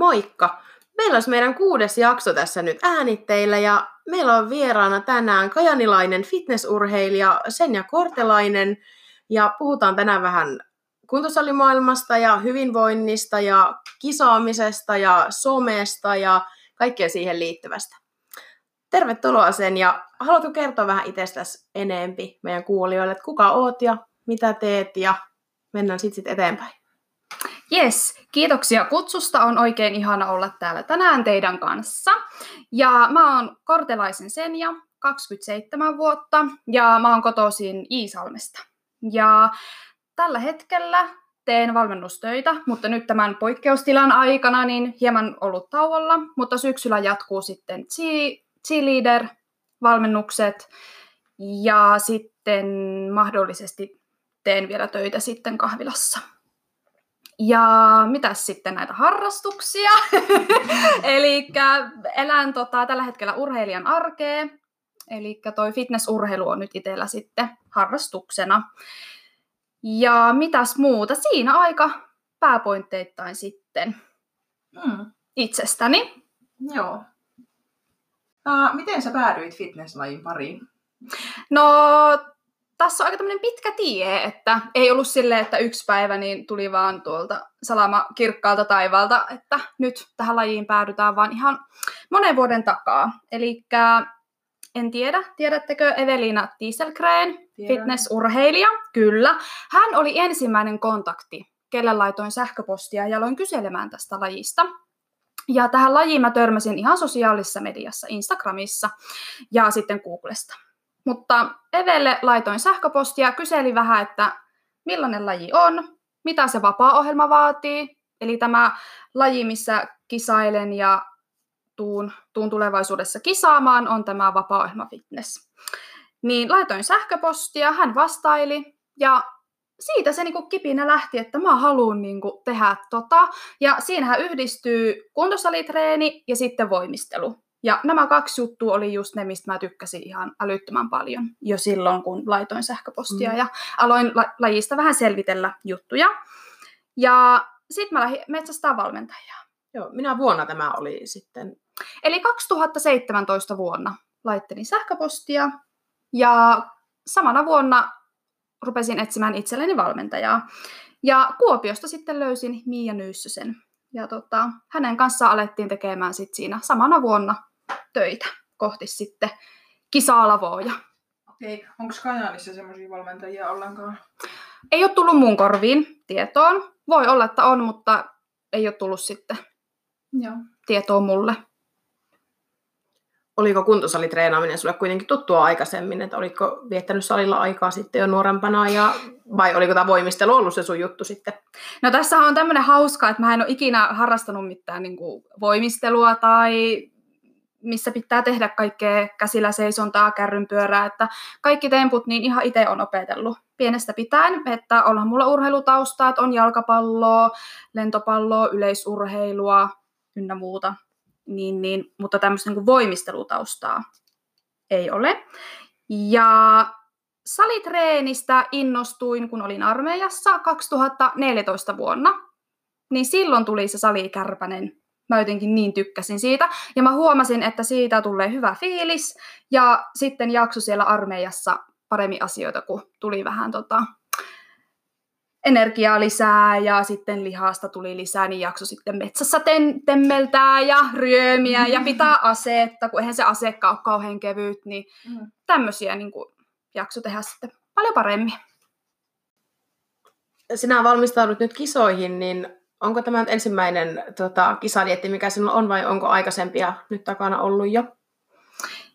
Moikka! Meillä olisi meidän kuudes jakso tässä nyt äänitteillä ja meillä on vieraana tänään kajanilainen fitnessurheilija Senja Kortelainen ja puhutaan tänään vähän kuntosalimaailmasta ja hyvinvoinnista ja kisaamisesta ja somesta ja kaikkea siihen liittyvästä. Tervetuloa sen ja haluatko kertoa vähän itsestäsi enempi meidän kuulijoille, että kuka oot ja mitä teet ja mennään sitten sit eteenpäin. Yes, kiitoksia kutsusta. On oikein ihana olla täällä tänään teidän kanssa. Ja mä oon Kortelaisen Senja, 27 vuotta, ja mä oon kotoisin Iisalmesta. Ja tällä hetkellä teen valmennustöitä, mutta nyt tämän poikkeustilan aikana niin hieman ollut tauolla, mutta syksyllä jatkuu sitten cheerleader-valmennukset ja sitten mahdollisesti teen vielä töitä sitten kahvilassa. Ja mitä sitten näitä harrastuksia? Eli elän tota, tällä hetkellä urheilijan arkea. Eli toi fitnessurheilu on nyt itsellä sitten harrastuksena. Ja mitäs muuta? Siinä aika pääpointteittain sitten mm. itsestäni. Joo. Uh, miten sä päädyit fitnesslajin pariin? No tässä on aika tämmöinen pitkä tie, että ei ollut silleen, että yksi päivä niin tuli vaan tuolta salama kirkkaalta taivaalta, että nyt tähän lajiin päädytään, vaan ihan monen vuoden takaa. Eli en tiedä, tiedättekö Evelina Dieselgren, fitnessurheilija? Kyllä. Hän oli ensimmäinen kontakti, kelle laitoin sähköpostia ja aloin kyselemään tästä lajista. Ja tähän lajiin mä törmäsin ihan sosiaalisessa mediassa, Instagramissa ja sitten Googlesta. Mutta Evelle laitoin sähköpostia kyselin vähän, että millainen laji on, mitä se vapaa-ohjelma vaatii. Eli tämä laji, missä kisailen ja tuun, tuun tulevaisuudessa kisaamaan, on tämä vapaa-ohjelma fitness. Niin laitoin sähköpostia, hän vastaili ja siitä se niinku kipinä lähti, että mä haluan niinku tehdä tota. Ja siinähän yhdistyy kuntosalitreeni ja sitten voimistelu. Ja nämä kaksi juttua oli just ne, mistä mä tykkäsin ihan älyttömän paljon jo silloin, kun laitoin sähköpostia mm. ja aloin la- lajista vähän selvitellä juttuja. Ja sitten mä lähdin metsästään valmentajaa. Joo, minä vuonna tämä oli sitten? Eli 2017 vuonna laittelin sähköpostia ja samana vuonna rupesin etsimään itselleni valmentajaa. Ja Kuopiosta sitten löysin Miia Nyyssösen. Ja tota, hänen kanssaan alettiin tekemään sit siinä samana vuonna töitä kohti sitten kisaalavoja. Okei, onko Kajaanissa semmoisia valmentajia ollenkaan? Ei ole tullut mun korviin tietoon. Voi olla, että on, mutta ei ole tullut sitten Joo. tietoa mulle. Oliko kuntosalitreenaaminen sulle kuitenkin tuttua aikaisemmin, että olitko viettänyt salilla aikaa sitten jo nuorempana ja vai oliko tämä voimistelu ollut se sun juttu sitten? No tässä on tämmöinen hauska, että mä en ole ikinä harrastanut mitään niin kuin voimistelua tai missä pitää tehdä kaikkea käsillä seisontaa, kärrynpyörää, että kaikki temput niin ihan itse on opetellut pienestä pitäen, että onhan mulla urheilutaustaa, että on jalkapalloa, lentopalloa, yleisurheilua ynnä muuta, niin, niin, mutta tämmöistä niin voimistelutaustaa ei ole. Ja salitreenistä innostuin, kun olin armeijassa 2014 vuonna, niin silloin tuli se salikärpänen mä jotenkin niin tykkäsin siitä. Ja mä huomasin, että siitä tulee hyvä fiilis. Ja sitten jakso siellä armeijassa paremmin asioita, kun tuli vähän tota, energiaa lisää ja sitten lihasta tuli lisää, niin jakso sitten metsässä ten- temmeltää ja ryömiä ja pitää aseetta, kun eihän se aseekka ole kauhean kevyt, niin mm. tämmöisiä niin kuin, jakso tehdä sitten paljon paremmin. Sinä valmistaudut nyt kisoihin, niin onko tämä nyt ensimmäinen tota, kisadietti, mikä sinulla on, vai onko aikaisempia nyt takana ollut jo?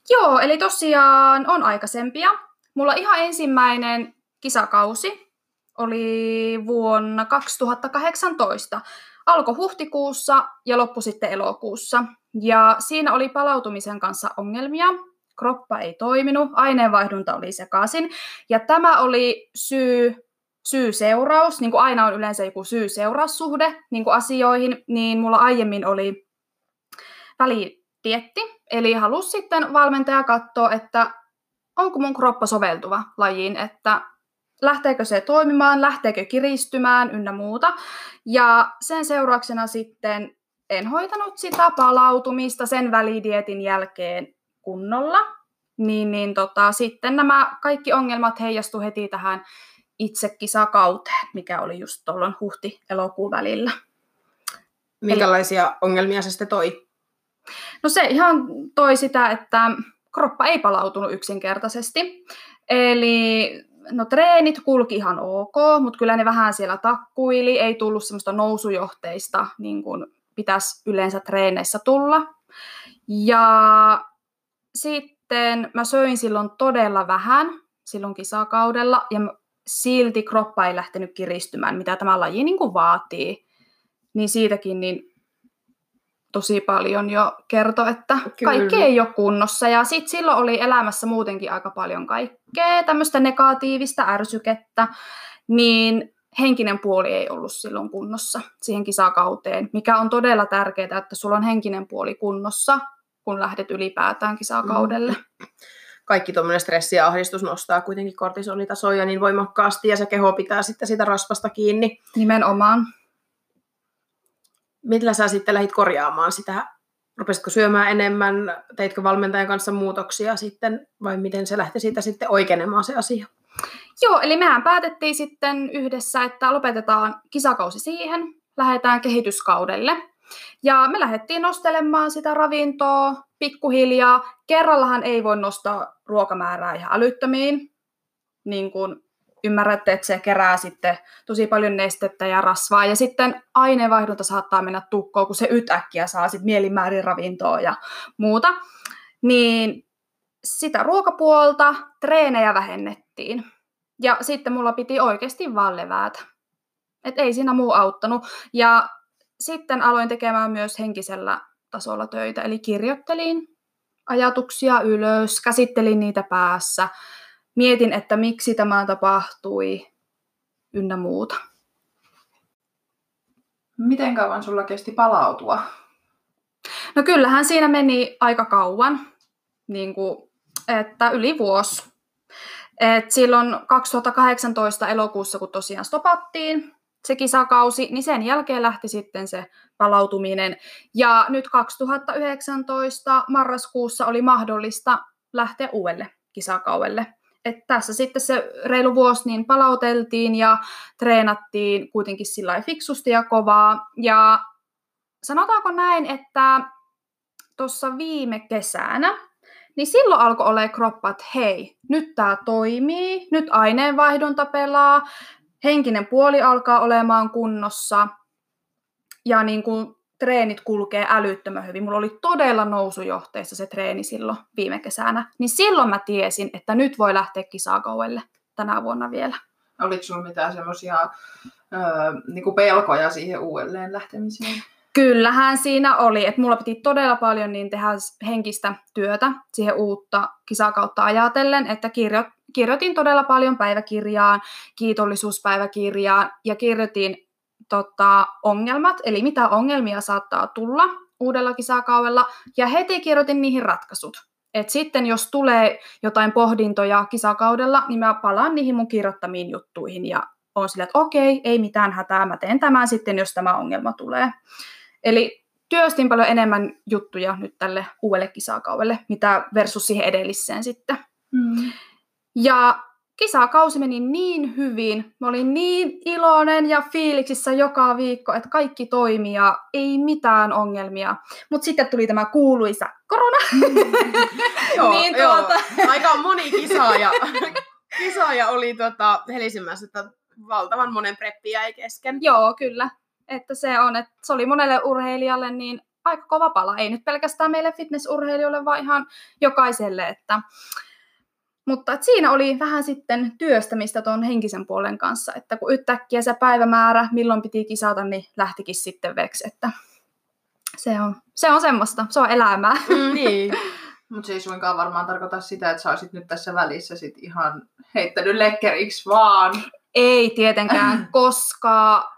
Joo, eli tosiaan on aikaisempia. Mulla ihan ensimmäinen kisakausi oli vuonna 2018. Alkoi huhtikuussa ja loppui sitten elokuussa. Ja siinä oli palautumisen kanssa ongelmia. Kroppa ei toiminut, aineenvaihdunta oli sekaisin. Ja tämä oli syy syy-seuraus, niin kuin aina on yleensä joku syy-seuraussuhde niin kuin asioihin, niin mulla aiemmin oli välitietti, eli halusi sitten valmentaja katsoa, että onko mun kroppa soveltuva lajiin, että lähteekö se toimimaan, lähteekö kiristymään ynnä muuta. Ja sen seurauksena sitten en hoitanut sitä palautumista sen välidietin jälkeen kunnolla, niin, niin tota, sitten nämä kaikki ongelmat heijastu heti tähän itsekisakauteen, mikä oli just tuolloin huhti-elokuun välillä. Minkälaisia Eli... ongelmia se sitten toi? No se ihan toi sitä, että kroppa ei palautunut yksinkertaisesti. Eli no treenit kulki ihan ok, mutta kyllä ne vähän siellä takkuili, ei tullut semmoista nousujohteista, niin kuin pitäisi yleensä treeneissä tulla. Ja sitten mä söin silloin todella vähän, silloin kisakaudella, ja silti kroppa ei lähtenyt kiristymään, mitä tämä laji niin kuin vaatii. Niin siitäkin niin tosi paljon jo kertoi, että Kyllä. kaikki ei ole kunnossa. Ja sitten silloin oli elämässä muutenkin aika paljon kaikkea, tämmöistä negatiivista ärsykettä, niin henkinen puoli ei ollut silloin kunnossa siihen kisakauteen, mikä on todella tärkeää, että sulla on henkinen puoli kunnossa, kun lähdet ylipäätään kisakaudelle. Mm. Kaikki tuommoinen stressi ja ahdistus nostaa kuitenkin kortisolitasoja niin voimakkaasti ja se keho pitää sitten sitä rasvasta kiinni. Nimenomaan. Millä sä sitten lähdit korjaamaan sitä? Rupesitko syömään enemmän? Teitkö valmentajan kanssa muutoksia sitten vai miten se lähti siitä sitten oikeenemaan se asia? Joo, eli mehän päätettiin sitten yhdessä, että lopetetaan kisakausi siihen, lähdetään kehityskaudelle. Ja me lähdettiin nostelemaan sitä ravintoa pikkuhiljaa. Kerrallahan ei voi nostaa ruokamäärää ihan älyttömiin, niin kuin ymmärrätte, että se kerää sitten tosi paljon nestettä ja rasvaa. Ja sitten aineenvaihdunta saattaa mennä tukkoon, kun se ytäkkiä saa sitten mielimäärin ravintoa ja muuta. Niin sitä ruokapuolta treenejä vähennettiin. Ja sitten mulla piti oikeasti vaan levätä. Et ei siinä muu auttanut. Ja sitten aloin tekemään myös henkisellä tasolla töitä, eli kirjoittelin ajatuksia ylös, käsittelin niitä päässä, mietin, että miksi tämä tapahtui, ynnä muuta. Miten kauan sulla kesti palautua? No kyllähän siinä meni aika kauan, niin kuin, että yli vuosi. Et silloin 2018 elokuussa, kun tosiaan stopattiin se kisakausi, niin sen jälkeen lähti sitten se palautuminen. Ja nyt 2019 marraskuussa oli mahdollista lähteä uudelle kisakaudelle. Et tässä sitten se reilu vuosi niin palauteltiin ja treenattiin kuitenkin sillä fiksusti ja kovaa. Ja sanotaanko näin, että tuossa viime kesänä, niin silloin alkoi olla kroppa, että hei, nyt tämä toimii, nyt aineenvaihdunta pelaa, henkinen puoli alkaa olemaan kunnossa ja niin kuin treenit kulkee älyttömän hyvin. Mulla oli todella nousujohteessa se treeni silloin viime kesänä. Niin silloin mä tiesin, että nyt voi lähteä kisakauelle tänä vuonna vielä. Oliko sulla mitään semmoisia niinku pelkoja siihen uudelleen lähtemiseen? Kyllähän siinä oli, että mulla piti todella paljon niin tehdä henkistä työtä siihen uutta kisakautta ajatellen, että kirjo, kirjoitin todella paljon päiväkirjaan, kiitollisuuspäiväkirjaan ja kirjoitin tota, ongelmat, eli mitä ongelmia saattaa tulla uudella kisakaudella, ja heti kirjoitin niihin ratkaisut. Et sitten jos tulee jotain pohdintoja kisakaudella, niin mä palaan niihin mun kirjoittamiin juttuihin ja on sillä, että okei, ei mitään hätää, mä teen tämän sitten, jos tämä ongelma tulee. Eli työstin paljon enemmän juttuja nyt tälle uudelle kisakaudelle, mitä versus siihen edelliseen sitten. Mm. Ja kisakausi meni niin hyvin, mä olin niin iloinen ja fiiliksissä joka viikko, että kaikki toimi ja ei mitään ongelmia. Mutta sitten tuli tämä kuuluisa korona. joo, niin tuota... joo, aika moni kisaaja, kisaaja oli tota Helisimmässä, että valtavan monen preppi jäi kesken. Joo, kyllä. Että se on, että se oli monelle urheilijalle niin aika kova pala. Ei nyt pelkästään meille fitnessurheilijoille, vaan ihan jokaiselle, että mutta et siinä oli vähän sitten työstämistä tuon henkisen puolen kanssa, että kun yhtäkkiä se päivämäärä, milloin piti kisata, niin lähtikin sitten veksi, että se on, se on semmoista, se on elämää. Mm, niin. Mutta se ei suinkaan varmaan tarkoita sitä, että sä olisit nyt tässä välissä sit ihan heittänyt lekkeriksi vaan. Ei tietenkään, koska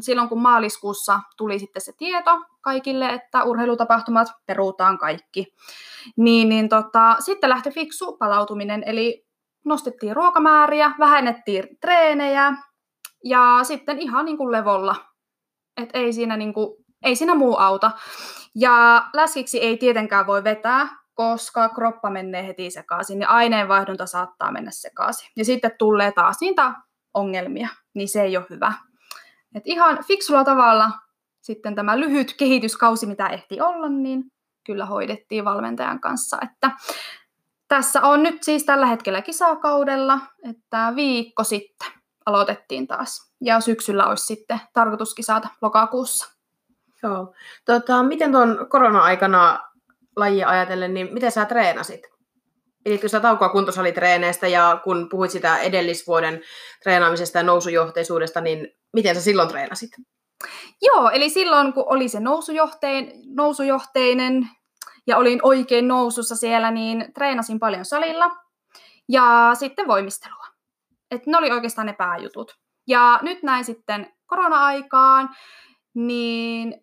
silloin kun maaliskuussa tuli sitten se tieto kaikille, että urheilutapahtumat peruutaan kaikki, niin, niin tota, sitten lähti fiksu palautuminen, eli nostettiin ruokamääriä, vähennettiin treenejä ja sitten ihan niin kuin levolla. Et ei siinä niin kuin, ei siinä muu auta. Ja läskiksi ei tietenkään voi vetää, koska kroppa menee heti sekaisin ja aineenvaihdunta saattaa mennä sekaisin. Ja sitten tulee taas niitä ongelmia, niin se ei ole hyvä. Et ihan fiksulla tavalla sitten tämä lyhyt kehityskausi, mitä ehti olla, niin kyllä hoidettiin valmentajan kanssa. Että tässä on nyt siis tällä hetkellä kisakaudella, että viikko sitten aloitettiin taas. Ja syksyllä olisi sitten tarkoitus kisata lokakuussa. Joo. Tota, miten tuon korona-aikana lajia ajatellen, niin miten sä treenasit? Piditkö sä taukoa kuntosalitreeneistä ja kun puhuit sitä edellisvuoden treenaamisesta ja nousujohteisuudesta, niin miten sä silloin treenasit? Joo, eli silloin kun oli se nousujohtein, nousujohteinen ja olin oikein nousussa siellä, niin treenasin paljon salilla ja sitten voimistelua. Et ne oli oikeastaan ne pääjutut. Ja nyt näin sitten korona-aikaan, niin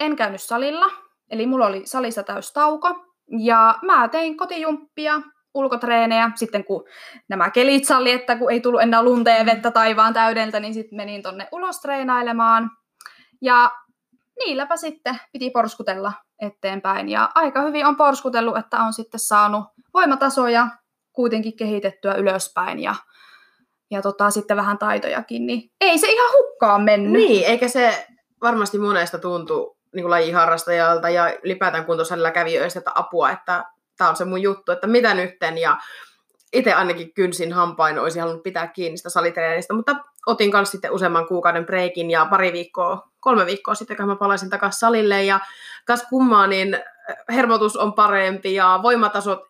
en käynyt salilla, eli mulla oli salissa täys tauko, ja mä tein kotijumppia, ulkotreenejä, sitten kun nämä kelit salli, että kun ei tullut enää lunta ja vettä taivaan täydeltä, niin sitten menin tonne ulos treenailemaan. Ja niilläpä sitten piti porskutella eteenpäin. Ja aika hyvin on porskutellut, että on sitten saanut voimatasoja kuitenkin kehitettyä ylöspäin ja, ja tota, sitten vähän taitojakin, niin ei se ihan hukkaan mennyt. Niin, eikä se varmasti monesta tuntu niin kuin lajiharrastajalta ja ylipäätään kuntosalilla kävijöistä että apua, että tämä on se mun juttu, että mitä nytten? Ja itse ainakin kynsin hampain olisi halunnut pitää kiinni sitä salitreenistä, mutta otin myös sitten useamman kuukauden breikin ja pari viikkoa, kolme viikkoa sitten, kun mä palasin takaisin salille. Ja kas kummaa, niin hermotus on parempi ja voimatasot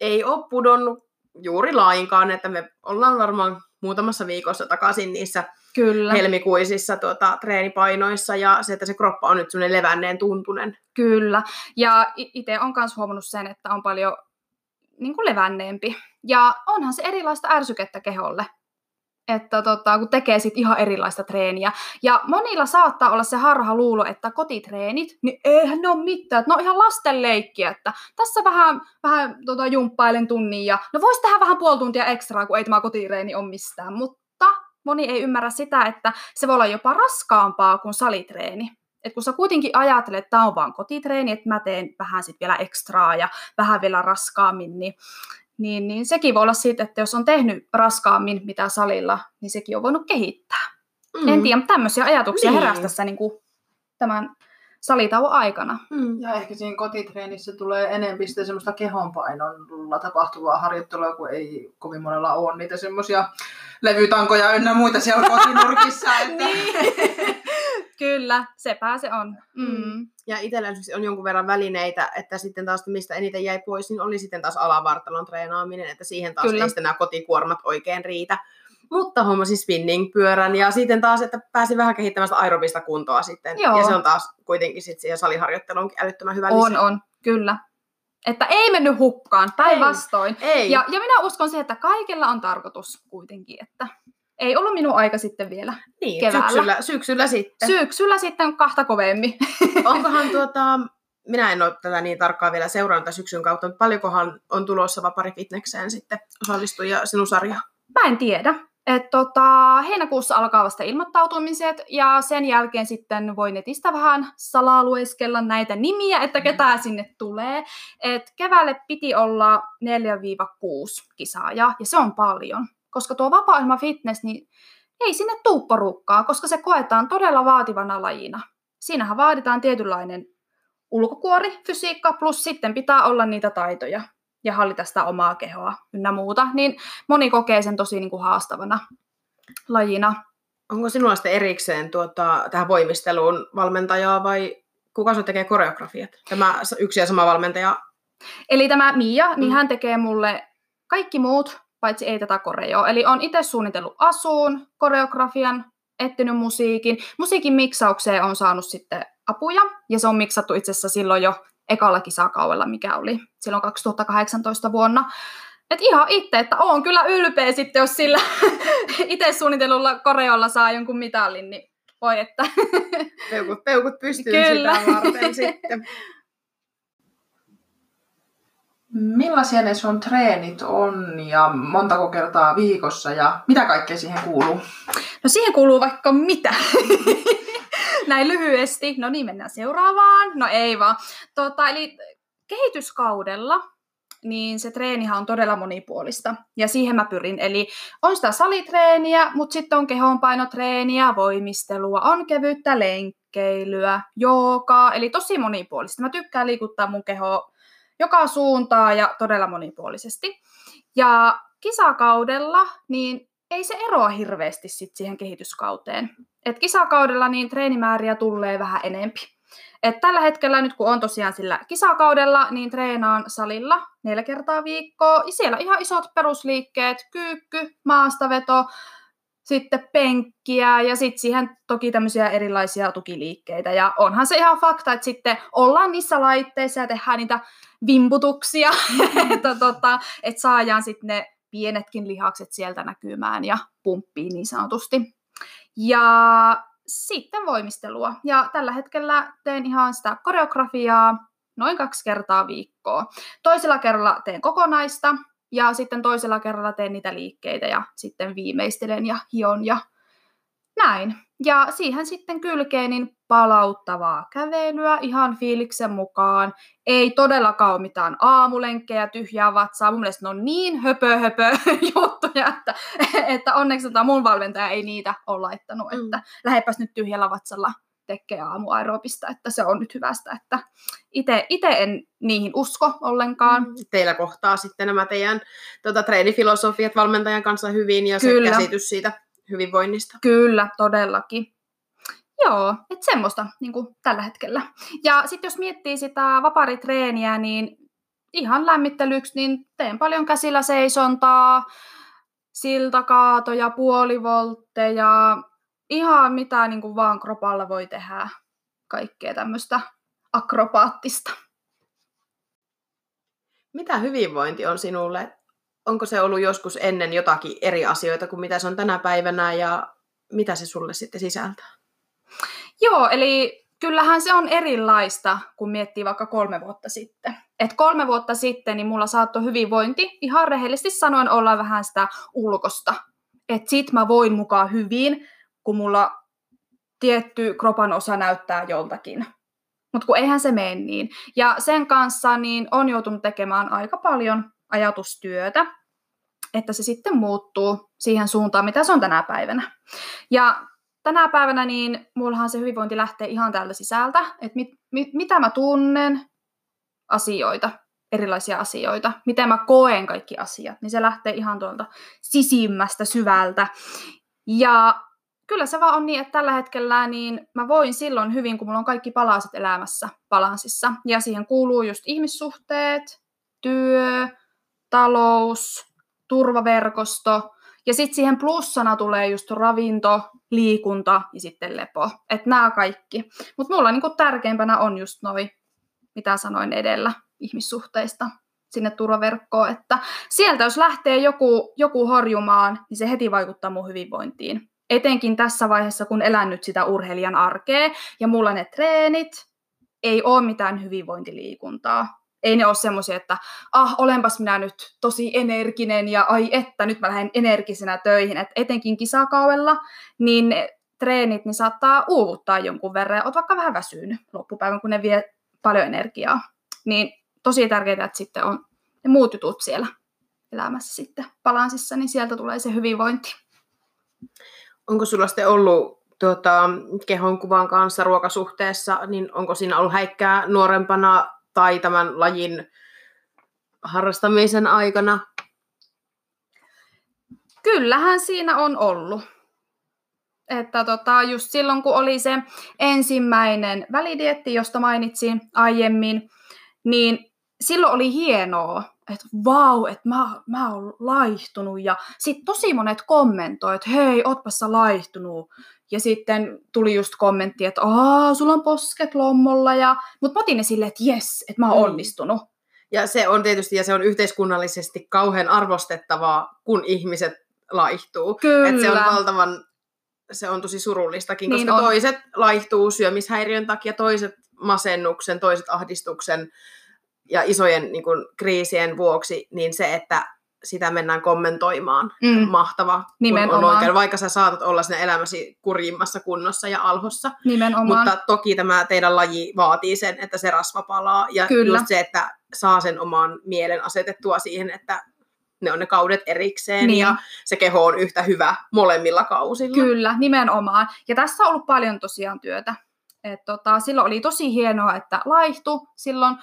ei ole pudonnut juuri lainkaan, että me ollaan varmaan muutamassa viikossa takaisin niissä Kyllä. helmikuisissa tuota, treenipainoissa ja se, että se kroppa on nyt semmoinen levänneen tuntunen. Kyllä, ja itse on myös huomannut sen, että on paljon niin kuin levänneempi. Ja onhan se erilaista ärsykettä keholle, että tota, kun tekee sit ihan erilaista treeniä. Ja monilla saattaa olla se harha luulo, että kotitreenit, niin eihän ne ole mitään, että ne on ihan lastenleikkiä, että tässä vähän, vähän tota, jumppailen tunnin ja no vois tehdä vähän puoli tuntia ekstraa, kun ei tämä kotitreeni ole mistään, mutta moni ei ymmärrä sitä, että se voi olla jopa raskaampaa kuin salitreeni. Et kun sä kuitenkin ajattelet, että tämä on vaan kotitreeni, että mä teen vähän sitten vielä ekstraa ja vähän vielä raskaammin, niin niin, niin sekin voi olla siitä, että jos on tehnyt raskaammin mitä salilla, niin sekin on voinut kehittää. Mm. En tiedä, tämmöisiä ajatuksia niin. heräsi tässä niin kuin, tämän salitauon aikana. Mm. Ja ehkä siinä kotitreenissä tulee enemmän sitä semmoista kehonpainolla tapahtuvaa harjoittelua, kun ei kovin monella ole niitä semmoisia levytankoja ynnä muita siellä kotinurkissa. Että... niin. Kyllä, sepä se on. Mm. mm. Ja itsellä on jonkun verran välineitä, että sitten taas mistä eniten jäi pois, niin oli sitten taas alavartalon treenaaminen, että siihen taas Kyllä. ei sitten nämä kotikuormat oikein riitä. Mutta hommasin spinning-pyörän ja sitten taas, että pääsi vähän kehittämään sitä aerobista kuntoa sitten. Joo. Ja se on taas kuitenkin sitten siihen saliharjoitteluun älyttömän hyvä On, lisä. on, kyllä. Että ei mennyt hukkaan, päinvastoin. Ei, ei. Ja, ja minä uskon siihen, että kaikilla on tarkoitus kuitenkin, että ei ollut minun aika sitten vielä niin, keväällä. Syksyllä, syksyllä sitten. Syksyllä sitten kahta kovemmin. Onkohan tuota, minä en ole tätä niin tarkkaan vielä seurannut syksyn kautta, mutta paljonkohan on tulossa Vapari Fitnekseen sitten osallistujia sinun sarja? Mä en tiedä. Et tota, heinäkuussa alkaa vasta ilmoittautumiset ja sen jälkeen sitten voi netistä vähän salalueskella näitä nimiä, että mm. ketä sinne tulee. Et keväälle piti olla 4-6 kisaajaa ja se on paljon koska tuo vapaa fitness, niin ei sinne tuu porukkaa, koska se koetaan todella vaativana lajina. Siinähän vaaditaan tietynlainen ulkokuori, fysiikka, plus sitten pitää olla niitä taitoja ja hallita sitä omaa kehoa ynnä muuta, niin moni kokee sen tosi niin kuin haastavana lajina. Onko sinulla sitten erikseen tuota, tähän voimisteluun valmentajaa vai kuka se tekee koreografiat? Tämä yksi ja sama valmentaja? Eli tämä Mia, niin mm. hän tekee mulle kaikki muut paitsi ei tätä koreoa. Eli on itse suunnitellut asuun, koreografian, etsinyt musiikin. Musiikin miksaukseen on saanut sitten apuja, ja se on miksattu itse asiassa silloin jo ekalla kisakaudella, mikä oli silloin 2018 vuonna. Et ihan itse, että on kyllä ylpeä sitten, jos sillä itse suunnitellulla koreolla saa jonkun mitallin, niin voi että. peukut, peukut pystyy Kyllä. sitä varten sitten. Millaisia ne sun treenit on ja montako kertaa viikossa ja mitä kaikkea siihen kuuluu? No siihen kuuluu vaikka mitä. näin lyhyesti. No niin, mennään seuraavaan. No ei vaan. Tota, eli kehityskaudella niin se treenihan on todella monipuolista. Ja siihen mä pyrin. Eli on sitä salitreeniä, mutta sitten on kehonpainotreeniä, voimistelua, on kevyttä lenkkeilyä, joogaa, eli tosi monipuolista. Mä tykkään liikuttaa mun kehoa joka suuntaan ja todella monipuolisesti. Ja kisakaudella, niin ei se eroa hirveästi sit siihen kehityskauteen. Et kisakaudella niin treenimääriä tulee vähän enempi. Et tällä hetkellä nyt kun on tosiaan sillä kisakaudella, niin treenaan salilla neljä kertaa viikkoa. Ja siellä ihan isot perusliikkeet, kyykky, maastaveto, sitten penkkiä ja sitten siihen toki tämmöisiä erilaisia tukiliikkeitä. Ja onhan se ihan fakta, että sitten ollaan niissä laitteissa ja tehdään niitä vimputuksia, että, tota, että saadaan sitten ne pienetkin lihakset sieltä näkymään ja pumppii niin sanotusti. Ja sitten voimistelua. Ja tällä hetkellä teen ihan sitä koreografiaa noin kaksi kertaa viikkoa. Toisella kerralla teen kokonaista ja sitten toisella kerralla teen niitä liikkeitä ja sitten viimeistelen ja hion ja näin. Ja siihen sitten kylkeen niin palauttavaa kävelyä ihan fiiliksen mukaan. Ei todellakaan ole mitään aamulenkkejä, tyhjää vatsaa. Mun mielestä ne on niin höpö höpö juttuja, että, että onneksi tota mun valmentaja ei niitä ole laittanut. Mm. Että lähepäs nyt tyhjällä vatsalla tekee aamuaerobista, että se on nyt hyvästä. Että itse en niihin usko ollenkaan. Mm. Teillä kohtaa sitten nämä teidän tota, treenifilosofiat valmentajan kanssa hyvin ja Kyllä. se käsitys siitä hyvinvoinnista. Kyllä, todellakin. Joo, että semmoista niin kuin tällä hetkellä. Ja sitten jos miettii sitä vaparitreeniä, niin ihan lämmittelyksi, niin teen paljon käsillä seisontaa, siltakaatoja, puolivoltteja, ihan mitä niin kuin vaan kropalla voi tehdä. Kaikkea tämmöistä akrobaattista. Mitä hyvinvointi on sinulle? Onko se ollut joskus ennen jotakin eri asioita kuin mitä se on tänä päivänä ja mitä se sulle sitten sisältää? Joo, eli kyllähän se on erilaista, kun miettii vaikka kolme vuotta sitten. Et kolme vuotta sitten niin mulla saattoi hyvinvointi ihan rehellisesti sanoen olla vähän sitä ulkosta. Että sit mä voin mukaan hyvin, kun mulla tietty kropan osa näyttää joltakin. Mutta kun eihän se mene niin. Ja sen kanssa niin on joutunut tekemään aika paljon ajatustyötä, että se sitten muuttuu siihen suuntaan, mitä se on tänä päivänä. Ja tänä päivänä niin mullahan se hyvinvointi lähtee ihan täältä sisältä, että mit, mit, mitä mä tunnen asioita, erilaisia asioita, miten mä koen kaikki asiat, niin se lähtee ihan tuolta sisimmästä syvältä. Ja kyllä se vaan on niin, että tällä hetkellä niin mä voin silloin hyvin, kun mulla on kaikki palaset elämässä balansissa. Ja siihen kuuluu just ihmissuhteet, työ, talous, turvaverkosto, ja sitten siihen plussana tulee just ravinto, liikunta ja sitten lepo. Että nämä kaikki. Mutta mulla niinku tärkeimpänä on just noin, mitä sanoin edellä, ihmissuhteista sinne turvaverkkoon. Että sieltä jos lähtee joku, joku horjumaan, niin se heti vaikuttaa mun hyvinvointiin. Etenkin tässä vaiheessa, kun elän nyt sitä urheilijan arkea ja mulla ne treenit, ei ole mitään hyvinvointiliikuntaa ei ne ole semmoisia, että ah, olenpas minä nyt tosi energinen ja ai että, nyt mä lähden energisenä töihin. Et etenkin kisakaudella, niin ne treenit niin saattaa uuvuttaa jonkun verran ja oot vaikka vähän väsynyt loppupäivän, kun ne vie paljon energiaa. Niin tosi tärkeää, että sitten on ne muut jutut siellä elämässä sitten balansissa, niin sieltä tulee se hyvinvointi. Onko sulla sitten ollut tuota, kehonkuvan kanssa ruokasuhteessa, niin onko siinä ollut häikkää nuorempana tai tämän lajin harrastamisen aikana? Kyllähän siinä on ollut. Että tota, just silloin, kun oli se ensimmäinen välidietti, josta mainitsin aiemmin, niin silloin oli hienoa, että vau, että mä, mä oon laihtunut. Ja sitten tosi monet kommentoivat, että hei, ootpas sä laihtunut. Ja sitten tuli just kommentti, että aa, sulla on posket lommolla. Ja... Mutta mä otin ne silleen, että jes, että mä oon mm. onnistunut. Ja se on tietysti, ja se on yhteiskunnallisesti kauhean arvostettavaa, kun ihmiset laihtuu. Kyllä. Et se on valtavan, se on tosi surullistakin, niin koska on. toiset laihtuu syömishäiriön takia, toiset masennuksen, toiset ahdistuksen ja isojen niin kuin, kriisien vuoksi, niin se, että sitä mennään kommentoimaan. Mm. Mahtava, kun on Nimenomaan. oikein, vaikka sä saatat olla siinä elämäsi kurjimmassa kunnossa ja alhossa. Nimenomaan. Mutta toki tämä teidän laji vaatii sen, että se rasva palaa. Ja Kyllä. just se, että saa sen oman mielen asetettua siihen, että ne on ne kaudet erikseen Niin. ja se keho on yhtä hyvä molemmilla kausilla. Kyllä, nimenomaan. Ja tässä on ollut paljon tosiaan työtä. Et tota, silloin oli tosi hienoa, että laihtu silloin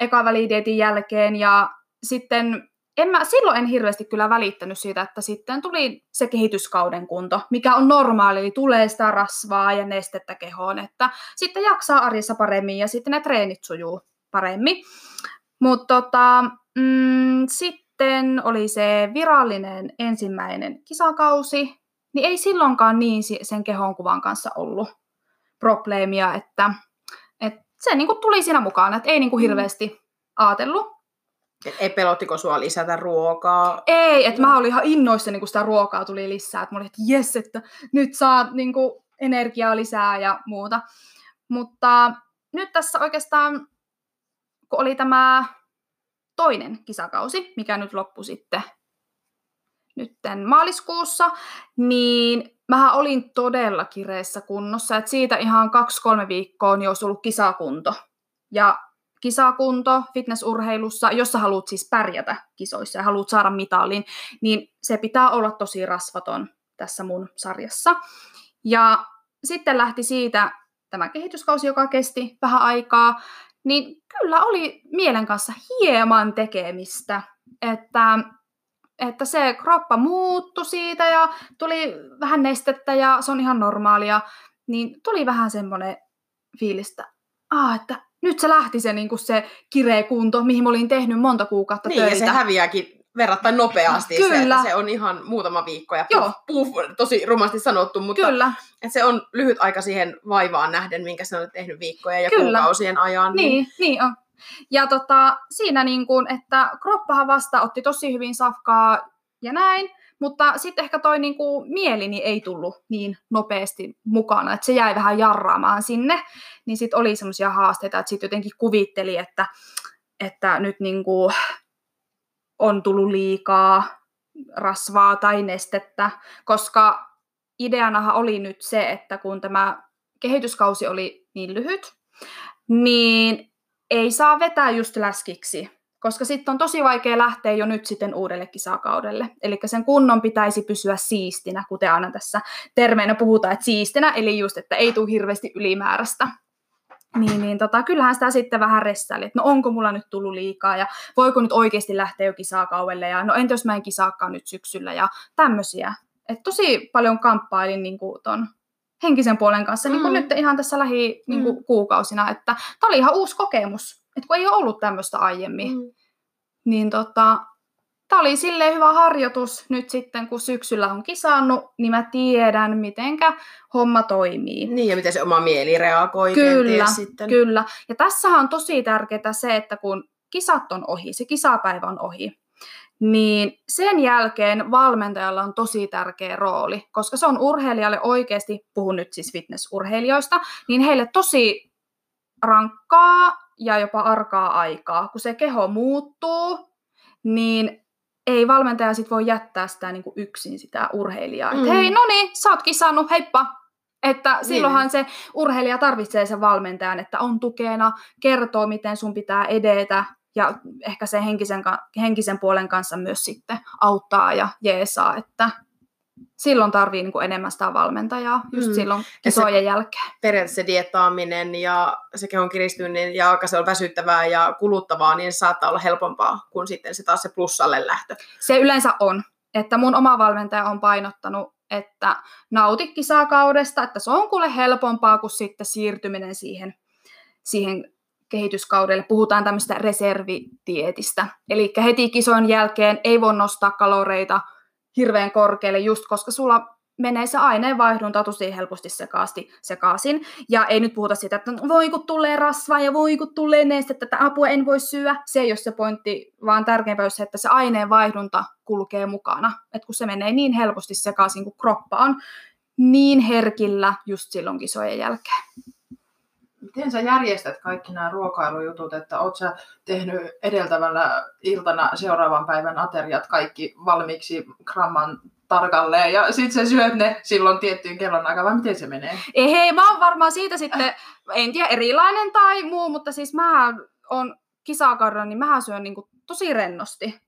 ekavälidietin jälkeen ja sitten en mä, silloin en hirveästi kyllä välittänyt siitä, että sitten tuli se kehityskauden kunto, mikä on normaali, eli tulee sitä rasvaa ja nestettä kehoon, että sitten jaksaa arjessa paremmin ja sitten ne treenit sujuu paremmin. Mutta tota, mm, sitten oli se virallinen ensimmäinen kisakausi, niin ei silloinkaan niin sen kehonkuvan kanssa ollut probleemia, että, se niinku tuli siinä mukana, että ei niinku hirveästi ajatellut. Et ei pelottiko sua lisätä ruokaa? Ei, että mä olin ihan innoissani, kun sitä ruokaa tuli lisää, että mä olin, että jes, että nyt saa niinku energiaa lisää ja muuta. Mutta nyt tässä oikeastaan, kun oli tämä toinen kisakausi, mikä nyt loppui sitten nytten maaliskuussa, niin mähän olin todella kireessä kunnossa, että siitä ihan kaksi-kolme viikkoa niin olisi ollut kisakunto. Ja kisakunto fitnessurheilussa, jos sä haluat siis pärjätä kisoissa ja haluat saada mitalin, niin se pitää olla tosi rasvaton tässä mun sarjassa. Ja sitten lähti siitä tämä kehityskausi, joka kesti vähän aikaa, niin kyllä oli mielen kanssa hieman tekemistä, että, että se kroppa muuttui siitä ja tuli vähän nestettä ja se on ihan normaalia, niin tuli vähän semmoinen fiilistä, ah, että nyt se lähti se, niin kuin se kireä kunto, mihin mä olin tehnyt monta kuukautta Niin, töitä. ja se häviääkin verrattain nopeasti. Kyllä. Se, se on ihan muutama viikko ja puff, puff, tosi rumasti sanottu, mutta Kyllä, et se on lyhyt aika siihen vaivaan nähden, minkä sä olet tehnyt viikkojen ja Kyllä. kuukausien ajan. niin, niin on. Ja tota, siinä niin kuin, että kroppahan vasta otti tosi hyvin safkaa ja näin, mutta sitten ehkä toi niin kuin, mieli niin ei tullut niin nopeasti mukana, että se jäi vähän jarraamaan sinne, niin sitten oli semmoisia haasteita, että sitten jotenkin kuvitteli, että, että nyt niin kuin, on tullut liikaa rasvaa tai nestettä, koska ideanahan oli nyt se, että kun tämä kehityskausi oli niin lyhyt, niin ei saa vetää just läskiksi, koska sitten on tosi vaikea lähteä jo nyt sitten uudelle kisakaudelle. Eli sen kunnon pitäisi pysyä siistinä, kuten aina tässä termeinä puhutaan, että siistinä, eli just, että ei tule hirveästi ylimääräistä. Niin, niin tota, kyllähän sitä sitten vähän ressaili, että no onko mulla nyt tullut liikaa ja voiko nyt oikeasti lähteä jo kisakaudelle ja no entä jos mä en kisaakaan nyt syksyllä ja tämmöisiä. Et tosi paljon kamppailin niin kuin ton henkisen puolen kanssa, niin kuin Mm. nyt ihan tässä lähi niin kuin, Mm. kuukausina, että tämä oli ihan uusi kokemus, että kun ei ole ollut tämmöistä aiemmin, Mm. niin tota, tämä oli silleen hyvä harjoitus nyt sitten, kun syksyllä on kisannut, niin mä tiedän, mitenkä homma toimii. Niin, ja miten se oma mieli reagoi Kyllä, sitten. Kyllä. Ja tässähän on tosi tärkeää se, että kun kisat on ohi, se kisapäivä on ohi, niin sen jälkeen valmentajalla on tosi tärkeä rooli, koska se on urheilijalle oikeasti, puhun nyt siis fitnessurheilijoista, niin heille tosi rankkaa ja jopa arkaa aikaa. Kun se keho muuttuu, niin ei valmentaja sit voi jättää sitä niin kuin yksin sitä urheilijaa. Mm. Että hei, no niin, sä oot kisannut, heippa. Että silloinhan se urheilija tarvitsee sen valmentajan, että on tukena, kertoo, miten sun pitää edetä ja ehkä sen henkisen, henkisen puolen kanssa myös sitten auttaa ja jeesaa, että silloin tarvii niin kuin enemmän sitä valmentajaa just Mm. silloin Ja se- kisojen jälkeen. periaatteessa se diettaaminen ja se kehon kiristyminen ja aika se on väsyttävää ja kuluttavaa, niin se saattaa olla helpompaa kuin sitten se taas se plussalle lähtö. Se yleensä on, että mun oma valmentaja on painottanut, että nauti kisakaudesta, että se on kuule helpompaa kuin sitten siirtyminen siihen, siihen kehityskaudelle. Puhutaan tämmöistä reservitietistä. Eli heti kisojen jälkeen ei voi nostaa kaloreita hirveän korkealle just koska sulla menee se aineenvaihdunta tosi helposti sekaasti, sekaisin. Ja ei nyt puhuta siitä, että voi kun tulee rasvaa ja voi kun tulee nestettä, että apua en voi syödä. Se ei ole se pointti, vaan tärkeimpää on se, että se aineenvaihdunta kulkee mukana. Et kun se menee niin helposti sekaisin, kun kroppa on niin herkillä just silloin kisojen jälkeen. Miten sä järjestät kaikki nämä ruokailujutut, että oot sä tehnyt edeltävällä iltana seuraavan päivän ateriat kaikki valmiiksi gramman tarkalleen ja sitten sä syöt ne silloin tiettyyn kellonaikaan, vai miten se menee? Ei, hei, mä oon varmaan siitä sitten, en tiedä, erilainen tai muu, mutta siis mä on kisakarra, niin mä syön niin kuin tosi rennosti.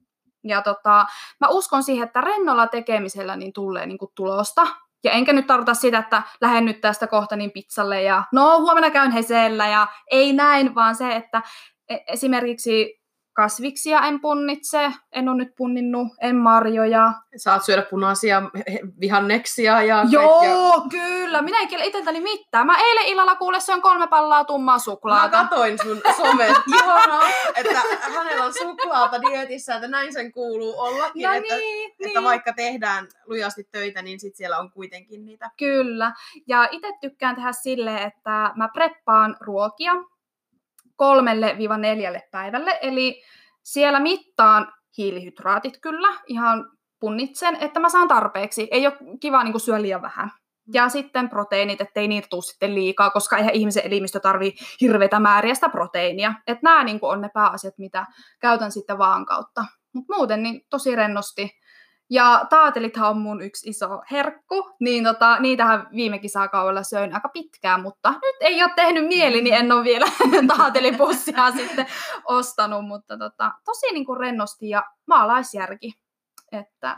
Ja tota, mä uskon siihen, että rennolla tekemisellä niin tulee niin kuin tulosta. Ja enkä nyt tarkoita sitä, että lähden nyt tästä kohta niin pizzalle ja no huomenna käyn Hesellä ja ei näin, vaan se, että e- esimerkiksi kasviksia en punnitse, en ole nyt punninnut, en marjoja. Saat syödä punaisia vihanneksia ja Joo, kaikkea. kyllä. Minä en kiellä itseltäni mitään. Mä eilen illalla kuule on kolme pallaa tummaa suklaata. Mä katoin sun somet. Ihanaa, että hänellä on suklaata dietissä, että näin sen kuuluu ollakin. No että, niin, että niin. vaikka tehdään lujasti töitä, niin sit siellä on kuitenkin niitä. Kyllä. Ja itse tykkään tehdä silleen, että mä preppaan ruokia kolmelle viiva neljälle päivälle. Eli siellä mittaan hiilihydraatit kyllä, ihan punnitsen, että mä saan tarpeeksi. Ei ole kiva niin syödä liian vähän. Ja sitten proteiinit, ettei niitä tule sitten liikaa, koska eihän ihmisen elimistö tarvii hirveitä määriä sitä proteiinia. Että nämä niin on ne pääasiat, mitä käytän sitten vaan kautta. Mutta muuten niin tosi rennosti ja taatelithan on mun yksi iso herkku, niin tota, niitähän viime kisakaudella söin aika pitkään, mutta nyt ei ole tehnyt mieli, niin en ole vielä taatelipussia sitten ostanut, mutta tota, tosi niin kuin rennosti ja maalaisjärki. Että,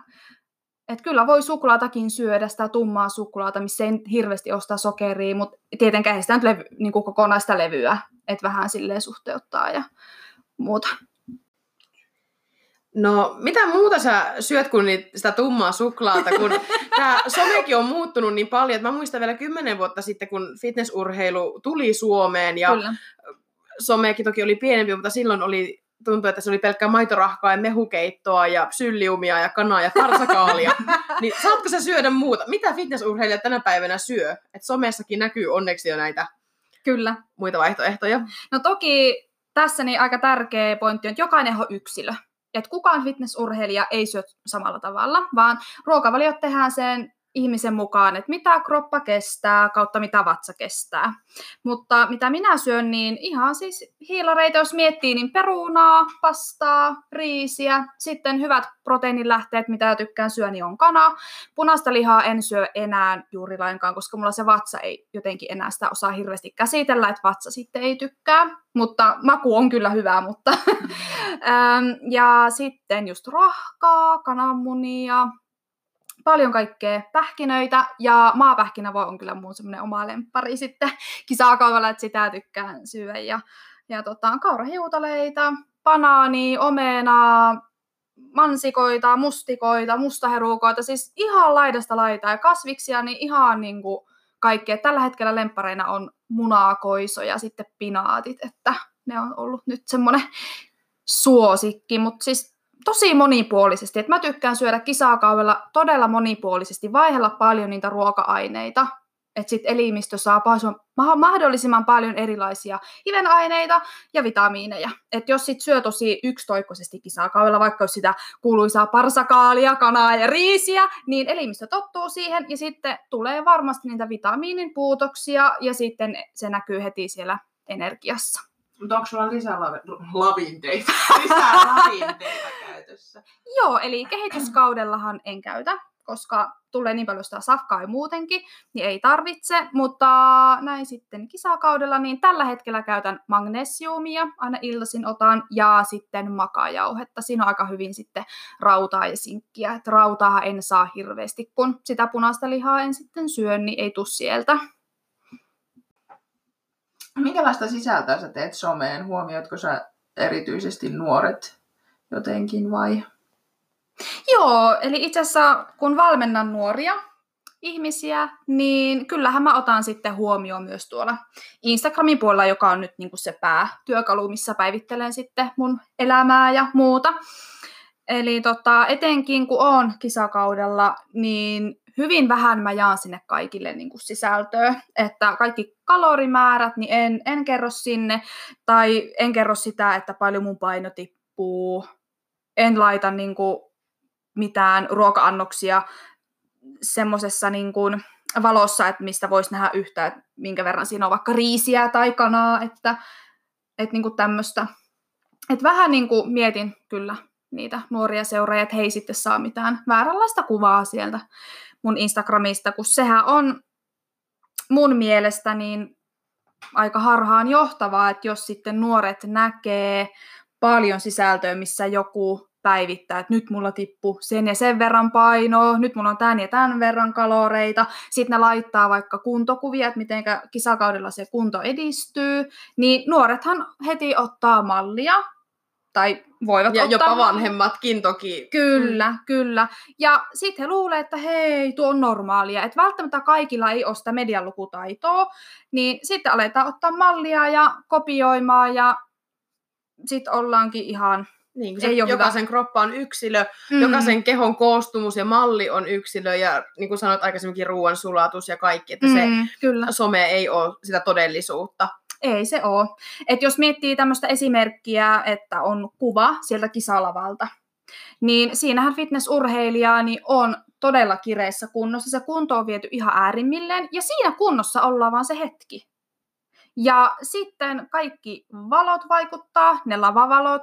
et kyllä voi suklaatakin syödä, sitä tummaa suklaata, missä ei hirveästi osta sokeria, mutta tietenkään ei sitä nyt levy, niin kuin kokonaista levyä, että vähän silleen suhteuttaa ja muuta. No, mitä muuta sä syöt kuin sitä tummaa suklaata, kun tämä somekin on muuttunut niin paljon, että mä muistan vielä kymmenen vuotta sitten, kun fitnessurheilu tuli Suomeen ja Kyllä. somekin toki oli pienempi, mutta silloin oli tuntui, että se oli pelkkää maitorahkaa ja mehukeittoa ja psylliumia ja kanaa ja parsakaalia. niin saatko sä syödä muuta? Mitä fitnessurheilijat tänä päivänä syö? Et somessakin näkyy onneksi jo näitä Kyllä. muita vaihtoehtoja. No toki tässä niin aika tärkeä pointti on, että jokainen on yksilö että kukaan fitnessurheilija ei syö samalla tavalla, vaan ruokavaliot tehdään sen ihmisen mukaan, että mitä kroppa kestää kautta mitä vatsa kestää. Mutta mitä minä syön, niin ihan siis hiilareita, jos miettii, niin perunaa, pastaa, riisiä, sitten hyvät proteiinilähteet, mitä tykkään syödä, niin on kana. Punaista lihaa en syö enää juuri lainkaan, koska mulla se vatsa ei jotenkin enää sitä osaa hirveästi käsitellä, että vatsa sitten ei tykkää. Mutta maku on kyllä hyvä, mutta... ja sitten just rahkaa, kananmunia, paljon kaikkea pähkinöitä ja maapähkinävoi on kyllä mun semmoinen oma lempari sitten kisakaudella, että sitä tykkään syödä ja, ja tota, kaurahiutaleita, banaani, omenaa, mansikoita, mustikoita, mustaherukoita, siis ihan laidasta laitaa ja kasviksia, niin ihan niin kuin kaikkea. Tällä hetkellä lempareina on munaakoiso ja sitten pinaatit, että ne on ollut nyt semmoinen suosikki, mutta siis tosi monipuolisesti. Et mä tykkään syödä kisakaudella todella monipuolisesti, vaihella paljon niitä ruoka-aineita, että sitten elimistö saa mahdollisimman paljon erilaisia hivenaineita ja vitamiineja. Että jos sit syö tosi yksitoikkoisesti kisakaudella, vaikka jos sitä kuuluisaa parsakaalia, kanaa ja riisiä, niin elimistö tottuu siihen ja sitten tulee varmasti niitä vitamiinin puutoksia ja sitten se näkyy heti siellä energiassa. Mutta onko sulla lisää lavinteita? lisää lavinteita käytössä? Joo, eli kehityskaudellahan en käytä, koska tulee niin paljon sitä safkaa ja muutenkin, niin ei tarvitse, mutta näin sitten kisakaudella, niin tällä hetkellä käytän magnesiumia, aina iltaisin otan, ja sitten makajauhetta. Siinä on aika hyvin sitten rautaa ja sinkkiä, että rautaa en saa hirveästi, kun sitä punaista lihaa en sitten syö, niin ei tuu sieltä. Minkälaista sisältöä sä teet someen? Huomioitko sä erityisesti nuoret jotenkin vai? Joo, eli itse asiassa kun valmennan nuoria ihmisiä, niin kyllähän mä otan sitten huomioon myös tuolla Instagramin puolella, joka on nyt niin kuin se päätyökalu, missä päivittelen sitten mun elämää ja muuta. Eli tota, etenkin kun on kisakaudella, niin hyvin vähän mä jaan sinne kaikille niin kuin sisältöä, että kaikki kalorimäärät, niin en, en kerro sinne, tai en kerro sitä, että paljon mun paino tippuu, en laita niin kuin mitään ruoka-annoksia semmoisessa niin valossa, että mistä voisi nähdä yhtä, että minkä verran siinä on vaikka riisiä tai kanaa, että, että niin kuin tämmöistä. Että vähän niin kuin mietin kyllä niitä nuoria seuraajia, että he ei sitten saa mitään vääränlaista kuvaa sieltä mun Instagramista, kun sehän on mun mielestä niin aika harhaan johtavaa, että jos sitten nuoret näkee paljon sisältöä, missä joku päivittää, että nyt mulla tippu sen ja sen verran painoa, nyt mulla on tämän ja tämän verran kaloreita, sitten ne laittaa vaikka kuntokuvia, että miten kisakaudella se kunto edistyy, niin nuorethan heti ottaa mallia, tai voivat ja ottaa... jopa vanhemmatkin toki. Kyllä, mm. kyllä. Ja sitten he luulee, että hei, tuo on normaalia. Että välttämättä kaikilla ei ole sitä medialukutaitoa. Niin sitten aletaan ottaa mallia ja kopioimaan ja sitten ollaankin ihan... Niin, se ei jokaisen hyvä. kroppa on yksilö, mm. jokaisen kehon koostumus ja malli on yksilö ja niin kuin sanoit aikaisemminkin ruoan sulatus ja kaikki, että mm, se kyllä. some ei ole sitä todellisuutta. Ei se ole. Et jos miettii tämmöistä esimerkkiä, että on kuva sieltä kisalavalta, niin siinähän fitnessurheilijaa niin on todella kireessä kunnossa. Se kunto on viety ihan äärimmilleen ja siinä kunnossa ollaan vaan se hetki. Ja sitten kaikki valot vaikuttaa, ne lavavalot.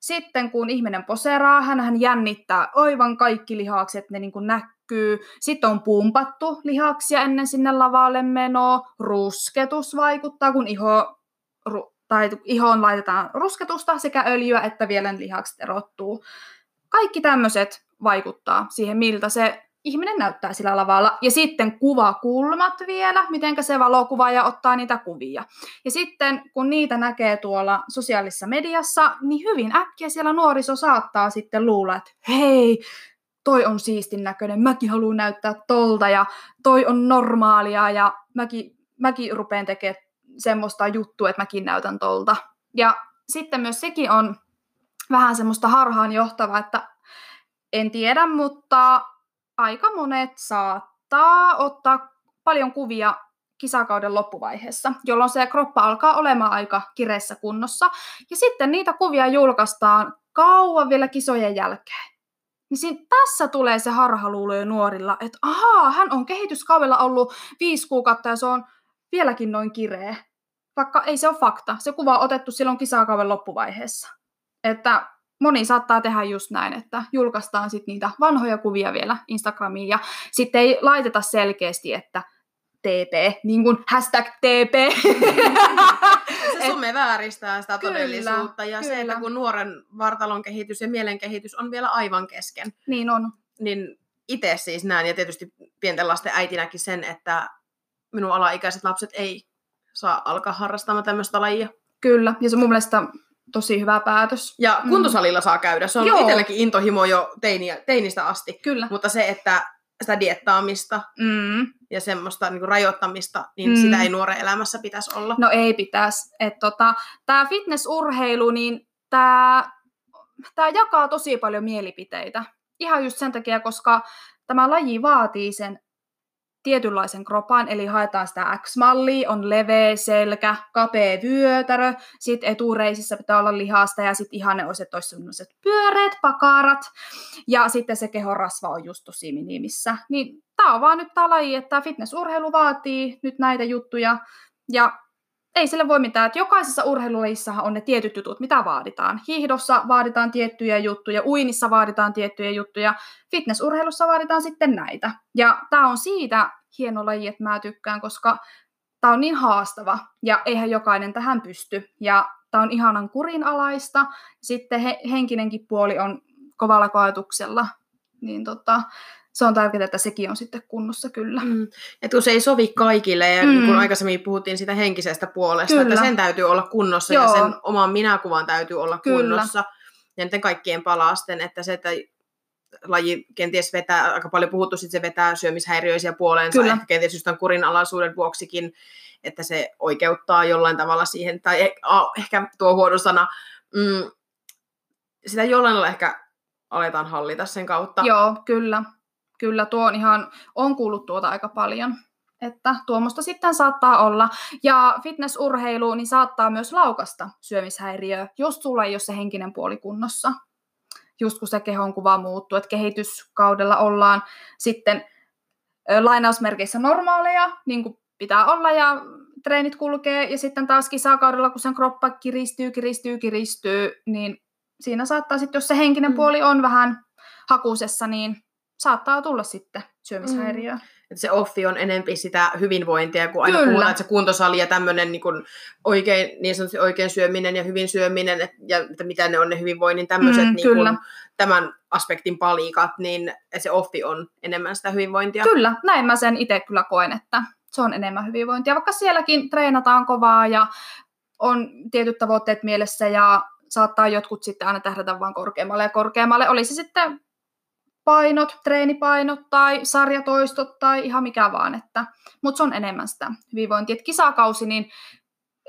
Sitten kun ihminen poseraa, hän jännittää aivan kaikki lihakset, ne niin kuin näkyy. Sitten on pumpattu lihaksia ennen sinne lavalle menoa. Rusketus vaikuttaa, kun iho, ru, tai ihoon laitetaan rusketusta sekä öljyä, että vielä lihakset erottuu. Kaikki tämmöiset vaikuttaa siihen, miltä se ihminen näyttää sillä lavalla. Ja sitten kuvakulmat vielä, miten se valokuvaaja ottaa niitä kuvia. Ja sitten kun niitä näkee tuolla sosiaalisessa mediassa, niin hyvin äkkiä siellä nuoriso saattaa sitten luulla, että hei, toi on siistin näköinen, mäkin haluan näyttää tolta ja toi on normaalia ja mäkin, mäkin rupean tekemään semmoista juttua, että mäkin näytän tolta. Ja sitten myös sekin on vähän semmoista harhaan johtavaa, että en tiedä, mutta aika monet saattaa ottaa paljon kuvia kisakauden loppuvaiheessa, jolloin se kroppa alkaa olemaan aika kireessä kunnossa. Ja sitten niitä kuvia julkaistaan kauan vielä kisojen jälkeen. Niin siinä, tässä tulee se harhaluulo jo nuorilla, että ahaa, hän on kehityskaudella ollut viisi kuukautta ja se on vieläkin noin kireä. Vaikka ei se ole fakta. Se kuva on otettu silloin kisakauden loppuvaiheessa. Että moni saattaa tehdä just näin, että julkaistaan sitten niitä vanhoja kuvia vielä Instagramiin ja sitten ei laiteta selkeästi, että TP, niin kuin hashtag TP. se some vääristää sitä kyllä, todellisuutta ja kyllä. se, että kun nuoren vartalon kehitys ja mielen kehitys on vielä aivan kesken. Niin on. Niin itse siis näen ja tietysti pienten lasten äitinäkin sen, että minun alaikäiset lapset ei saa alkaa harrastamaan tämmöistä lajia. Kyllä, ja se mun mielestä tosi hyvä päätös. Ja mm. kuntosalilla mm. saa käydä. Se on Joo. itselläkin intohimo jo teiniä, teinistä asti. Kyllä. Mutta se, että sitä diettaamista mm. ja semmoista niin rajoittamista, niin mm. sitä ei nuoren elämässä pitäisi olla. No ei pitäisi. Tota, tämä fitnessurheilu, niin tämä tää jakaa tosi paljon mielipiteitä. Ihan just sen takia, koska tämä laji vaatii sen tietynlaisen kropan, eli haetaan sitä X-mallia, on leveä selkä, kapea vyötärö, sitten etureisissä pitää olla lihasta ja sitten olisi, että olisi sellaiset pyöreät pakarat, ja sitten se kehon rasva on just tosi minimissä. Niin tämä on vaan nyt tämä laji, että fitnessurheilu vaatii nyt näitä juttuja, ja ei sille voi mitään, että jokaisessa urheilulajissahan on ne tietyt jutut, mitä vaaditaan. Hiihdossa vaaditaan tiettyjä juttuja, uinissa vaaditaan tiettyjä juttuja, fitnessurheilussa vaaditaan sitten näitä. Ja tämä on siitä hieno laji, että mä tykkään, koska tämä on niin haastava ja eihän jokainen tähän pysty. Ja tämä on ihanan kurinalaista. Sitten he, henkinenkin puoli on kovalla koetuksella. Niin tota, se on tärkeää, että sekin on sitten kunnossa kyllä. Mm. Et kun se ei sovi kaikille, ja mm. kun aikaisemmin puhuttiin sitä henkisestä puolesta, kyllä. että sen täytyy olla kunnossa Joo. ja sen oman minäkuvan täytyy olla kyllä. kunnossa. Ja nyt kaikkien palasten, että se, että laji kenties vetää, aika paljon puhuttu, sit se vetää syömishäiriöisiä puoleensa, Kyllä. ehkä kenties just tämän kurinalaisuuden vuoksikin, että se oikeuttaa jollain tavalla siihen, tai eh, ehkä tuo huono sana, mm, sitä jollain lailla ehkä aletaan hallita sen kautta. Joo, kyllä. Kyllä, tuo on ihan, on kuullut tuota aika paljon että tuommoista sitten saattaa olla. Ja fitnessurheilu niin saattaa myös laukasta syömishäiriöä, jos sulla ei ole se henkinen puoli kunnossa just kun se kehon kuva muuttuu, että kehityskaudella ollaan sitten lainausmerkeissä normaaleja, niin kuin pitää olla ja treenit kulkee, ja sitten taas kisakaudella, kun sen kroppa kiristyy, kiristyy, kiristyy, niin siinä saattaa sitten, jos se henkinen Mm. puoli on vähän hakusessa, niin saattaa tulla sitten syömishäiriö. Mm. Että se offi on enempi sitä hyvinvointia, kun aina Kyllä. että se kuntosali ja tämmöinen niin, kuin oikein, niin sanotusti oikein syöminen ja hyvin syöminen, et, ja että mitä ne on ne hyvinvoinnin tämmöiset Mm, niin kuin, tämän aspektin palikat, niin se offi on enemmän sitä hyvinvointia. Kyllä, näin mä sen itse kyllä koen, että se on enemmän hyvinvointia, vaikka sielläkin treenataan kovaa ja on tietyt tavoitteet mielessä ja saattaa jotkut sitten aina tähdätä vaan korkeammalle ja korkeammalle. Oli se sitten painot, treenipainot tai sarjatoistot tai ihan mikä vaan, että, mutta se on enemmän sitä hyvinvointia. Et kisakausi, niin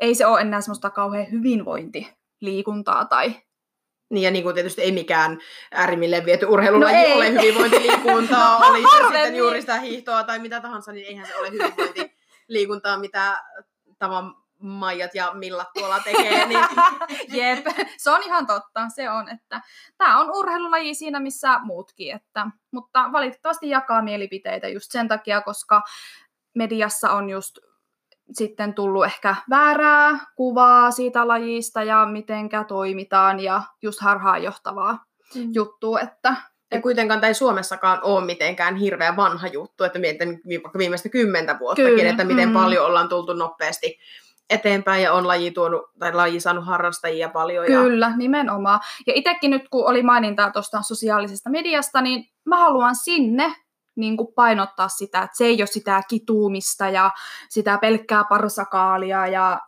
ei se ole enää semmoista kauhean hyvinvointiliikuntaa tai Niin ja niin kuin tietysti ei mikään äärimmilleen viety urheilulaji No ei. ole hyvinvointiliikuntaa, oli se sitten juuri sitä hiihtoa tai mitä tahansa, niin eihän se ole hyvinvointiliikuntaa, mitä tavan Maijat ja Millat tuolla tekee. Niin, Jep, se on ihan totta, se on, että tämä on urheilulaji siinä missä muutkin, että, mutta valitettavasti jakaa mielipiteitä just sen takia, koska mediassa on just sitten tullut ehkä väärää kuvaa siitä lajista ja mitenkä toimitaan ja just harhaanjohtavaa juttua, että Ja kuitenkaan tämä ei Suomessakaan ole mitenkään hirveän vanha juttu, että mietin vaikka viimeistä kymmentä vuottakin, Kyllä, että miten mm. paljon ollaan tultu nopeasti eteenpäin ja on laji, tuonut, tai laji saanut harrastajia paljon. Ja, Kyllä, nimenomaan. Ja itsekin nyt, kun oli mainintaa tuosta sosiaalisesta mediasta, niin mä haluan sinne niin kuin painottaa sitä, että se ei ole sitä kituumista ja sitä pelkkää parsakaalia ja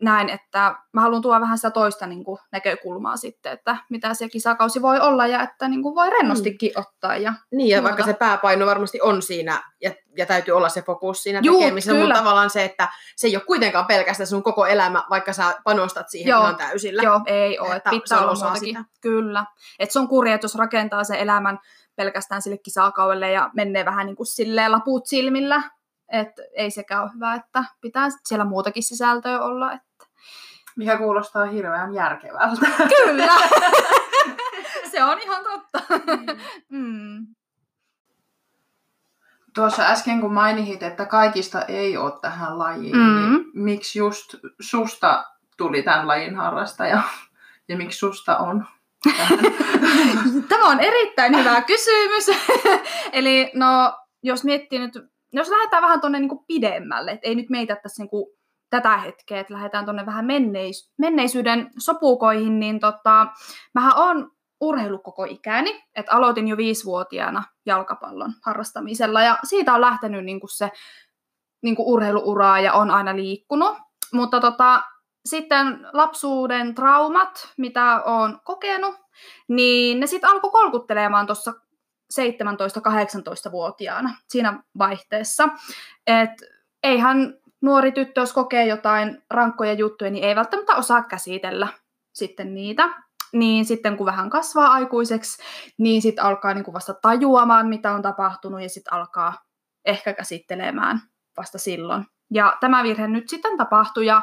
näin, että mä haluan tuoda vähän sitä toista niin kuin, näkökulmaa sitten, että mitä se kisakausi voi olla ja että niin kuin, voi rennostikin ottaa. Ja... niin, ja vaikka muuta. se pääpaino varmasti on siinä, ja, ja täytyy olla se fokus siinä Juu, tekemisessä, kyllä. mutta tavallaan se, että se ei ole kuitenkaan pelkästään sun koko elämä, vaikka sä panostat siihen Joo, ihan täysillä. Joo, ei ole, Että pitää olla muutakin. sitä. Kyllä. Että se on kurja, että jos rakentaa sen elämän pelkästään sille kisakaudelle ja menee vähän niin kuin silleen laput silmillä, että ei sekään ole hyvä, että pitää siellä muutakin sisältöä olla. Että... Mikä kuulostaa hirveän järkevältä. Kyllä! se on ihan totta. mm. Tuossa äsken kun mainit, että kaikista ei ole tähän lajiin, Mm. niin miksi just susta tuli tämän lajin harrastaja? Ja miksi susta on? Tämä on erittäin hyvä kysymys. Eli no, jos miettii nyt, jos lähdetään vähän tuonne niin pidemmälle, että ei nyt meitä tässä niin kuin tätä hetkeä, että lähdetään tuonne vähän menneis- menneisyyden sopukoihin, niin tota, mähän on urheilu koko ikäni, että aloitin jo viisivuotiaana jalkapallon harrastamisella ja siitä on lähtenyt niin kuin se niin kuin urheiluuraa ja on aina liikkunut. Mutta tota, sitten lapsuuden traumat, mitä olen kokenut, niin ne sitten alkoi kolkuttelemaan tuossa 17-18-vuotiaana siinä vaihteessa. Et eihän nuori tyttö, jos kokee jotain rankkoja juttuja, niin ei välttämättä osaa käsitellä sitten niitä. Niin sitten kun vähän kasvaa aikuiseksi, niin sitten alkaa niinku vasta tajuamaan, mitä on tapahtunut, ja sitten alkaa ehkä käsittelemään vasta silloin. Ja tämä virhe nyt sitten tapahtui, ja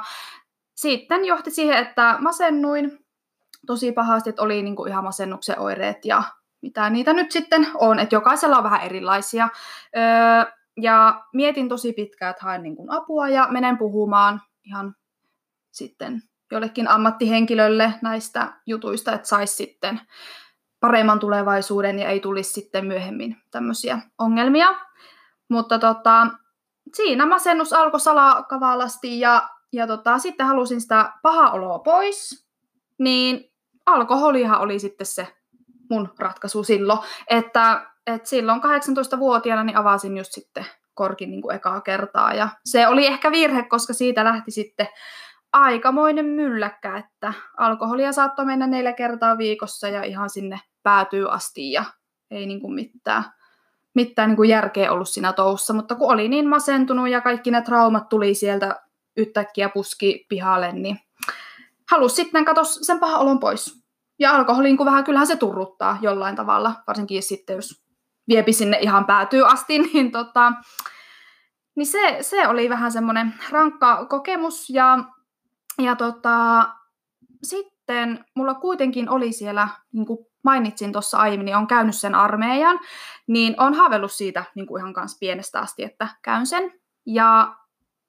sitten johti siihen, että masennuin tosi pahasti, että oli niinku ihan masennuksen oireet ja mitä niitä nyt sitten on, että jokaisella on vähän erilaisia. Öö, ja mietin tosi pitkään, että haen niin kuin apua ja menen puhumaan ihan sitten jollekin ammattihenkilölle näistä jutuista, että saisi sitten paremman tulevaisuuden ja ei tulisi sitten myöhemmin tämmöisiä ongelmia. Mutta tota, siinä masennus alkoi salakavalasti ja, ja tota, sitten halusin sitä paha oloa pois, niin alkoholihan oli sitten se mun ratkaisu silloin, että, että silloin 18-vuotiaana niin avasin just sitten korkin niin kuin ekaa kertaa. Ja se oli ehkä virhe, koska siitä lähti sitten aikamoinen mylläkkä, että alkoholia saattoi mennä neljä kertaa viikossa ja ihan sinne päätyy asti ja ei niin kuin mitään, mitään niin kuin järkeä ollut siinä toussa, mutta kun oli niin masentunut ja kaikki ne traumat tuli sieltä yhtäkkiä puski pihalle, niin halusi sitten katsoa sen pahan olon pois. Ja alkoholiin, kun vähän kyllähän se turruttaa jollain tavalla, varsinkin sitten jos viepi sinne ihan päätyy asti, niin, tota, niin se, se oli vähän semmoinen rankka kokemus. Ja, ja tota, sitten mulla kuitenkin oli siellä niin kuin mainitsin tuossa aiemmin, niin on käynyt sen armeijan, niin on haaveillut siitä niin kuin ihan kanssa pienestä asti, että käyn sen. Ja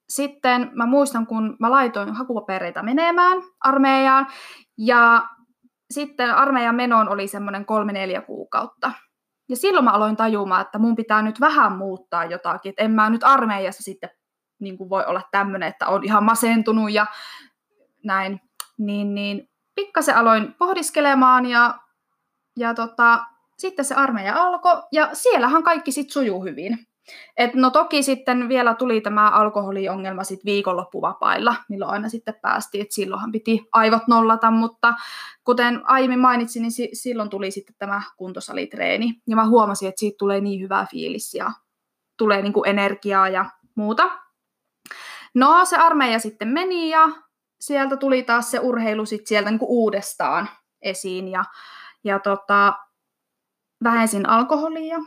sitten mä muistan, kun mä laitoin hakupapereita menemään armeijaan, ja sitten armeijan menoon oli semmoinen kolme-neljä kuukautta. Ja silloin mä aloin tajumaan, että mun pitää nyt vähän muuttaa jotakin, että en mä nyt armeijassa sitten niin kuin voi olla tämmöinen, että on ihan masentunut ja näin. Niin, niin pikkasen aloin pohdiskelemaan ja, ja tota, sitten se armeija alkoi ja siellähän kaikki sitten sujuu hyvin. Et no toki sitten vielä tuli tämä alkoholiongelma sit viikonloppuvapailla, milloin aina sitten päästiin, että silloinhan piti aivot nollata, mutta kuten aiemmin mainitsin, niin si- silloin tuli sitten tämä kuntosalitreeni, ja mä huomasin, että siitä tulee niin hyvää fiilis ja tulee niin kuin energiaa ja muuta. No se armeija sitten meni ja sieltä tuli taas se urheilu sit sieltä niin kuin uudestaan esiin ja, ja tota, vähensin alkoholia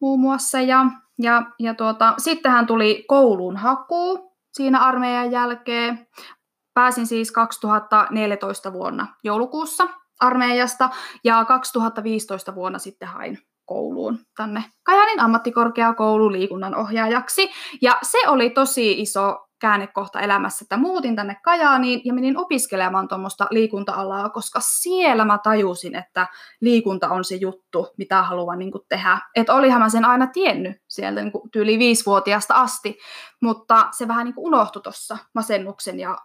muun muassa ja ja, ja tuota, sittenhän tuli koulun haku siinä armeijan jälkeen. Pääsin siis 2014 vuonna joulukuussa armeijasta ja 2015 vuonna sitten hain kouluun tänne Kajanin ammattikorkeakoulu liikunnan ohjaajaksi. Ja se oli tosi iso käännekohta elämässä, että muutin tänne Kajaaniin ja menin opiskelemaan tuommoista liikunta-alaa, koska siellä mä tajusin, että liikunta on se juttu, mitä haluan niin tehdä. Että olihan mä sen aina tiennyt sieltä niin tyyli viisivuotiaasta asti, mutta se vähän niin unohtui tuossa masennuksen ja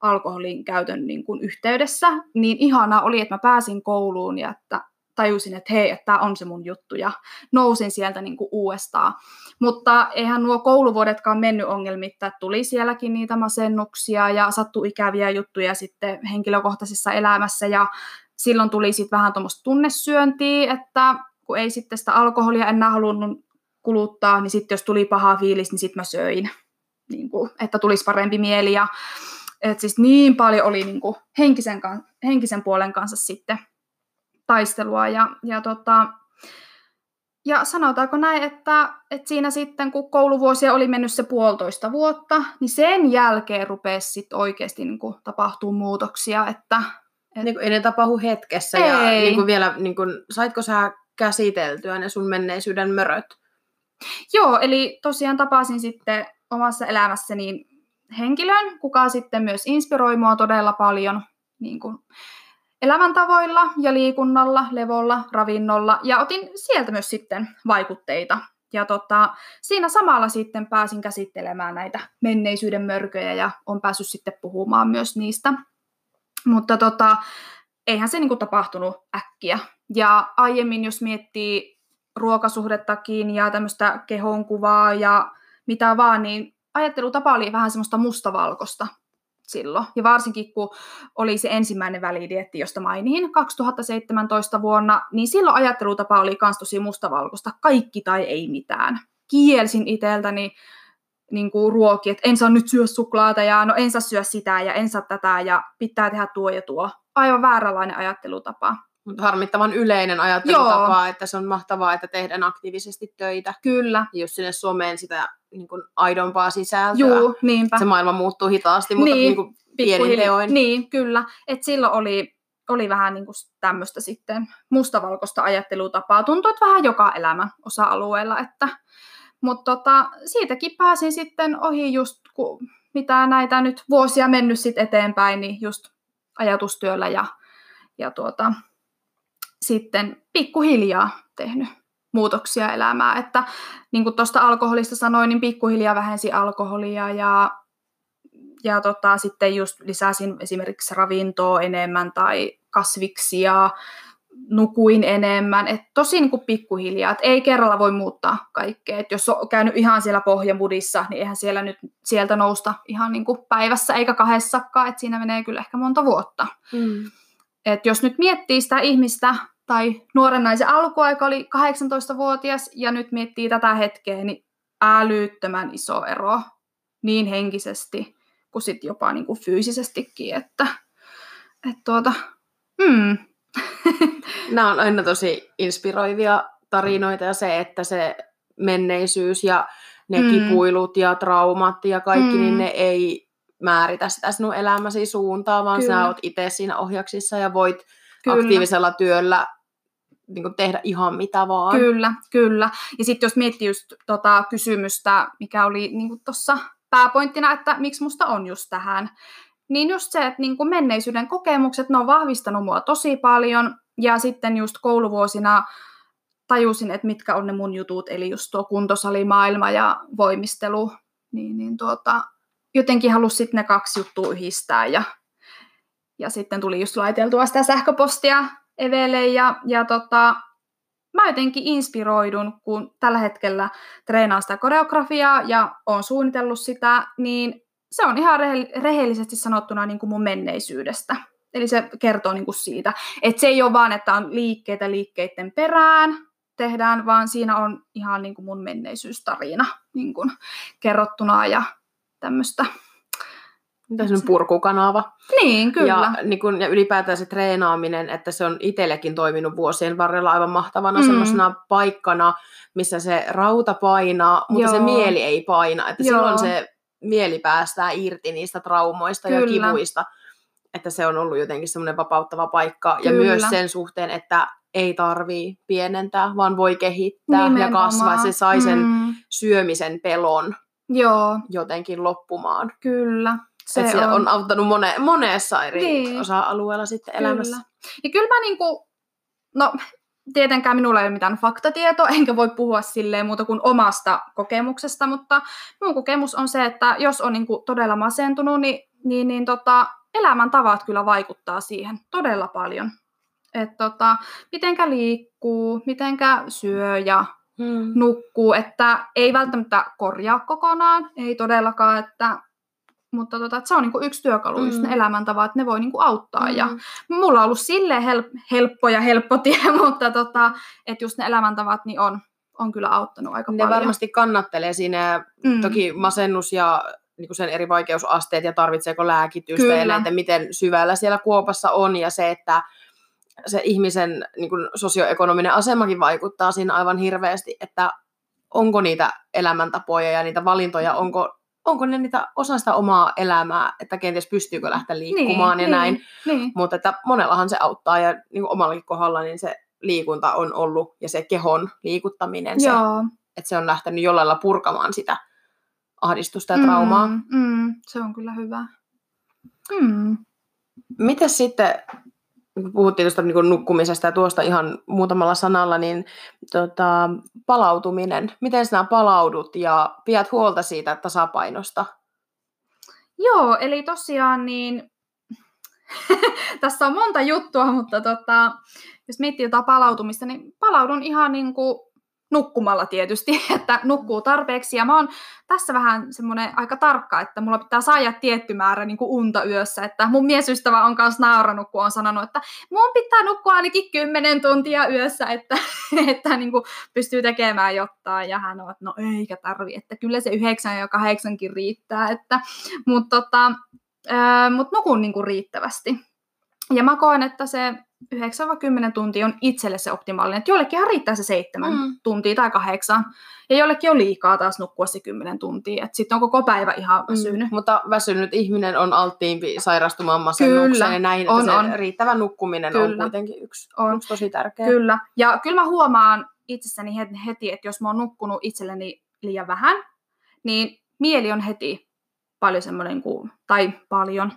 alkoholin käytön niin yhteydessä. Niin ihanaa oli, että mä pääsin kouluun ja että tajusin, että hei, että tämä on se mun juttu ja nousin sieltä niin kuin uudestaan. Mutta eihän nuo kouluvuodetkaan mennyt ongelmitta, tuli sielläkin niitä masennuksia ja sattu ikäviä juttuja sitten henkilökohtaisessa elämässä ja silloin tuli sitten vähän tuommoista tunnesyöntiä, että kun ei sitten sitä alkoholia enää halunnut kuluttaa, niin sitten jos tuli paha fiilis, niin sitten mä söin, niin kuin, että tulisi parempi mieli ja et siis niin paljon oli niin kuin henkisen, henkisen puolen kanssa sitten taistelua. Ja, ja, tota, ja sanotaanko näin, että, että siinä sitten kun kouluvuosia oli mennyt se puolitoista vuotta, niin sen jälkeen rupesi sitten oikeasti niin kuin tapahtuu muutoksia. Että, et... Niin kuin ei ne tapahdu hetkessä. Ei. Ja niin kuin vielä, niin kuin, saitko sä käsiteltyä ne sun menneisyyden möröt? Joo, eli tosiaan tapasin sitten omassa elämässäni henkilön, kuka sitten myös inspiroi mua todella paljon niin kuin elämäntavoilla ja liikunnalla, levolla, ravinnolla ja otin sieltä myös sitten vaikutteita. Ja tota, siinä samalla sitten pääsin käsittelemään näitä menneisyyden mörköjä ja on päässyt sitten puhumaan myös niistä. Mutta tota, eihän se niinku tapahtunut äkkiä. Ja aiemmin, jos miettii ruokasuhdettakin ja tämmöistä kehonkuvaa ja mitä vaan, niin ajattelutapa oli vähän semmoista mustavalkoista silloin. Ja varsinkin kun oli se ensimmäinen välidietti, josta mainin 2017 vuonna, niin silloin ajattelutapa oli myös tosi mustavalkoista, kaikki tai ei mitään. Kielsin itseltäni niin kuin ruoki, että en saa nyt syödä suklaata ja no en saa syödä sitä ja en saa tätä ja pitää tehdä tuo ja tuo. Aivan vääränlainen ajattelutapa. Harmittavan yleinen ajattelutapa, Joo. että se on mahtavaa, että tehdään aktiivisesti töitä. Kyllä. Just sinne Suomeen sitä niin kuin aidompaa sisältöä. Joo, niinpä. Se maailma muuttuu hitaasti, mutta niin, niin kuin pienin teoin. Niin, kyllä. Et silloin oli, oli vähän niin kuin tämmöistä sitten mustavalkoista ajattelutapaa. Tuntuu, että vähän joka elämä osa-alueella. Että, mutta tota, siitäkin pääsin sitten ohi just, kun mitä näitä nyt vuosia mennyt sitten eteenpäin, niin just ajatustyöllä ja, ja tuota, sitten pikkuhiljaa tehnyt muutoksia elämää. Että niin kuin tuosta alkoholista sanoin, niin pikkuhiljaa vähensi alkoholia ja, ja tota, sitten just lisäsin esimerkiksi ravintoa enemmän tai kasviksia, nukuin enemmän. Et tosi niin kuin pikkuhiljaa, että ei kerralla voi muuttaa kaikkea. Et jos on käynyt ihan siellä pohjamudissa, niin eihän siellä nyt sieltä nousta ihan niin kuin päivässä eikä kahdessakaan, että siinä menee kyllä ehkä monta vuotta. Mm. Et jos nyt miettii sitä ihmistä, tai nuoren naisen alkuaika oli 18-vuotias ja nyt miettii tätä hetkeä, niin älyttömän iso ero niin henkisesti kuin sit jopa niin kuin fyysisestikin, että, että tuota, hmm. Nämä on aina tosi inspiroivia tarinoita ja se, että se menneisyys ja ne mm. kipuilut ja traumat ja kaikki, mm. niin ne ei määritä sitä sinun elämäsi suuntaa, vaan Kyllä. sä oot itse siinä ohjaksissa ja voit Kyllä. aktiivisella työllä niin kuin tehdä ihan mitä vaan. Kyllä, kyllä. Ja sitten jos miettii just tota kysymystä, mikä oli niin tuossa pääpointtina, että miksi musta on just tähän, niin just se, että niin kuin menneisyyden kokemukset, ne on vahvistanut mua tosi paljon. Ja sitten just kouluvuosina tajusin, että mitkä on ne mun jutut, eli just tuo kuntosalimaailma ja voimistelu. Niin, niin tuota, jotenkin halusin sitten ne kaksi juttua yhdistää ja, ja sitten tuli just laiteltua sitä sähköpostia Evelle ja, ja tota, mä jotenkin inspiroidun, kun tällä hetkellä treenaan sitä koreografiaa ja on suunnitellut sitä, niin se on ihan rehellisesti sanottuna niin kuin mun menneisyydestä. Eli se kertoo niin kuin siitä, että se ei ole vaan, että on liikkeitä liikkeiden perään tehdään, vaan siinä on ihan niin kuin mun menneisyystarina niin kuin kerrottuna ja tämmöistä. Mitä se on purkukanava? Niin, kyllä. Ja, niin kun, ja ylipäätään se treenaaminen, että se on itsellekin toiminut vuosien varrella aivan mahtavana mm. semmoisena paikkana, missä se rauta painaa, mutta Joo. se mieli ei paina. Että Joo. silloin se mieli päästää irti niistä traumoista Kyllä. ja kivuista. Että se on ollut jotenkin semmoinen vapauttava paikka. Kyllä. Ja myös sen suhteen, että ei tarvii pienentää, vaan voi kehittää Nimenomaan. ja kasvaa. Se sai sen mm. syömisen pelon Joo. jotenkin loppumaan. Kyllä. Se, se on. on auttanut mone, monessa eri niin. osa-alueella sitten kyllä. elämässä. Ja kyllä mä niinku, no tietenkään minulla ei ole mitään faktatietoa, enkä voi puhua silleen muuta kuin omasta kokemuksesta, mutta minun kokemus on se, että jos on niin kuin todella masentunut, niin, niin, niin tota, elämäntavat kyllä vaikuttaa siihen todella paljon. Että tota, mitenkä liikkuu, mitenkä syö ja hmm. nukkuu, että ei välttämättä korjaa kokonaan, ei todellakaan, että mutta tota, se on niinku yksi työkalu, mm. just ne mm. elämäntavat, että ne voi niinku auttaa. Mm. Ja mulla on ollut silleen hel- helppo ja helppo tie, mutta tota, että just ne elämäntavat niin on, on kyllä auttanut aika ne paljon. Ne varmasti kannattelee siinä, mm. toki masennus ja niin sen eri vaikeusasteet ja tarvitseeko lääkitystä kyllä. ja miten syvällä siellä kuopassa on ja se, että se ihmisen niin kuin sosioekonominen asemakin vaikuttaa siinä aivan hirveästi, että onko niitä elämäntapoja ja niitä valintoja, onko onko ne niitä osa sitä omaa elämää, että kenties pystyykö lähteä liikkumaan niin, ja niin, näin. Niin. Mutta että monellahan se auttaa ja niin kuin omallakin kohdalla niin se liikunta on ollut ja se kehon liikuttaminen, se, että se on lähtenyt jollain lailla purkamaan sitä ahdistusta ja traumaa. Mm, mm, se on kyllä hyvä. Mm. Miten sitten puhuttiin tuosta niin nukkumisesta ja tuosta ihan muutamalla sanalla, niin tota, palautuminen. Miten sinä palaudut ja pidät huolta siitä tasapainosta? Joo, eli tosiaan niin tässä on monta juttua, mutta tota, jos miettii jotain palautumista, niin palaudun ihan niin kuin nukkumalla tietysti, että nukkuu tarpeeksi. Ja mä oon tässä vähän semmoinen aika tarkka, että mulla pitää saada tietty määrä niin kuin unta yössä. Että mun miesystävä on kanssa nauranut, kun on sanonut, että mun pitää nukkua ainakin 10 tuntia yössä, että, että niin kuin pystyy tekemään jotain. Ja hän on, että no eikä tarvi, että kyllä se 9 ja 8 riittää. Että, mutta tota, mut nukun niin kuin riittävästi. Ja mä koen, että se 9-10 tuntia on itselle se optimaalinen. Että jollekin riittää se 7 mm. tuntia tai 8. Ja jollekin on liikaa taas nukkua se 10 tuntia. Että sitten on koko päivä ihan mm. väsynyt. Mm. Mutta väsynyt ihminen on alttiimpi sairastumaan masennukseen. Ja näin, on, on. riittävä nukkuminen kyllä. on kuitenkin yksi, on. yksi tosi tärkeä. Kyllä. Ja kyllä mä huomaan itsessäni heti, että jos mä oon nukkunut itselleni liian vähän, niin mieli on heti paljon semmoinen kuin, tai paljon,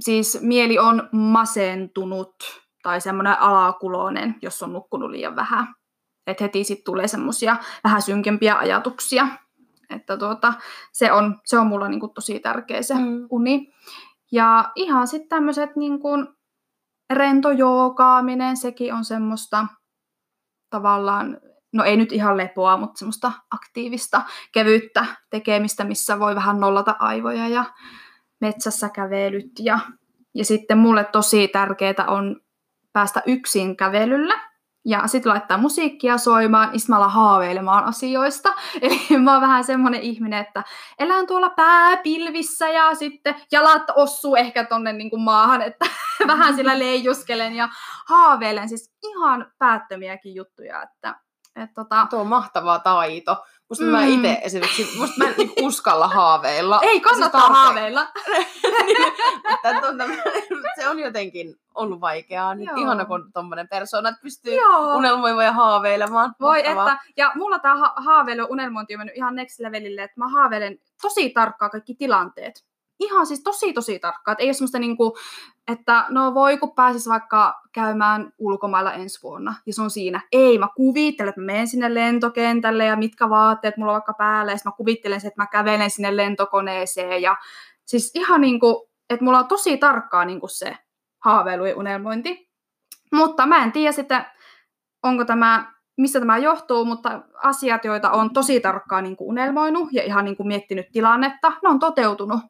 siis mieli on masentunut tai semmoinen alakuloinen, jos on nukkunut liian vähän. Että heti sitten tulee semmoisia vähän synkempiä ajatuksia. Että tuota, se, on, se on mulla niinku tosi tärkeä se mm. uni. Ja ihan sitten tämmöiset niinku rentojookaaminen, sekin on semmoista tavallaan, no ei nyt ihan lepoa, mutta semmoista aktiivista, kevyyttä tekemistä, missä voi vähän nollata aivoja ja metsässä kävelyt ja, ja sitten mulle tosi tärkeää on päästä yksin kävelyllä ja sitten laittaa musiikkia soimaan, niin haaveilemaan asioista. Eli mä oon vähän semmonen ihminen, että elän tuolla pääpilvissä ja sitten jalat ossuu ehkä tonne niin kuin maahan, että vähän sillä leijuskelen ja haaveilen siis ihan päättömiäkin juttuja. Että, et tota... Tuo on mahtava taito. Musta mm. mä itse esimerkiksi, musta mä en niinku uskalla haaveilla. Ei kannata siis haaveilla. niin, että tämmönen, se on jotenkin ollut vaikeaa. Nyt Joo. ihana, kun tommonen persoona pystyy Joo. unelmoimaan ja haaveilemaan. Voi Mahtavaa. että, ja mulla tämä ha- haaveilu unelmointi on mennyt ihan next levelille, että mä haaveilen tosi tarkkaan kaikki tilanteet. Ihan siis tosi tosi tarkkaan, että ei ole semmoista niinku, että no voi kun pääsis vaikka käymään ulkomailla ensi vuonna, ja se on siinä. Ei, mä kuvittelen, että mä menen sinne lentokentälle ja mitkä vaatteet mulla on vaikka päällä, ja mä kuvittelen, se, että mä kävelen sinne lentokoneeseen, ja siis ihan niinku, että mulla on tosi tarkkaa niinku se haaveilu ja unelmointi. Mutta mä en tiedä sitten, onko tämä, mistä tämä johtuu, mutta asiat, joita on tosi tarkkaan niin kuin unelmoinut ja ihan niin kuin miettinyt tilannetta, ne on toteutunut.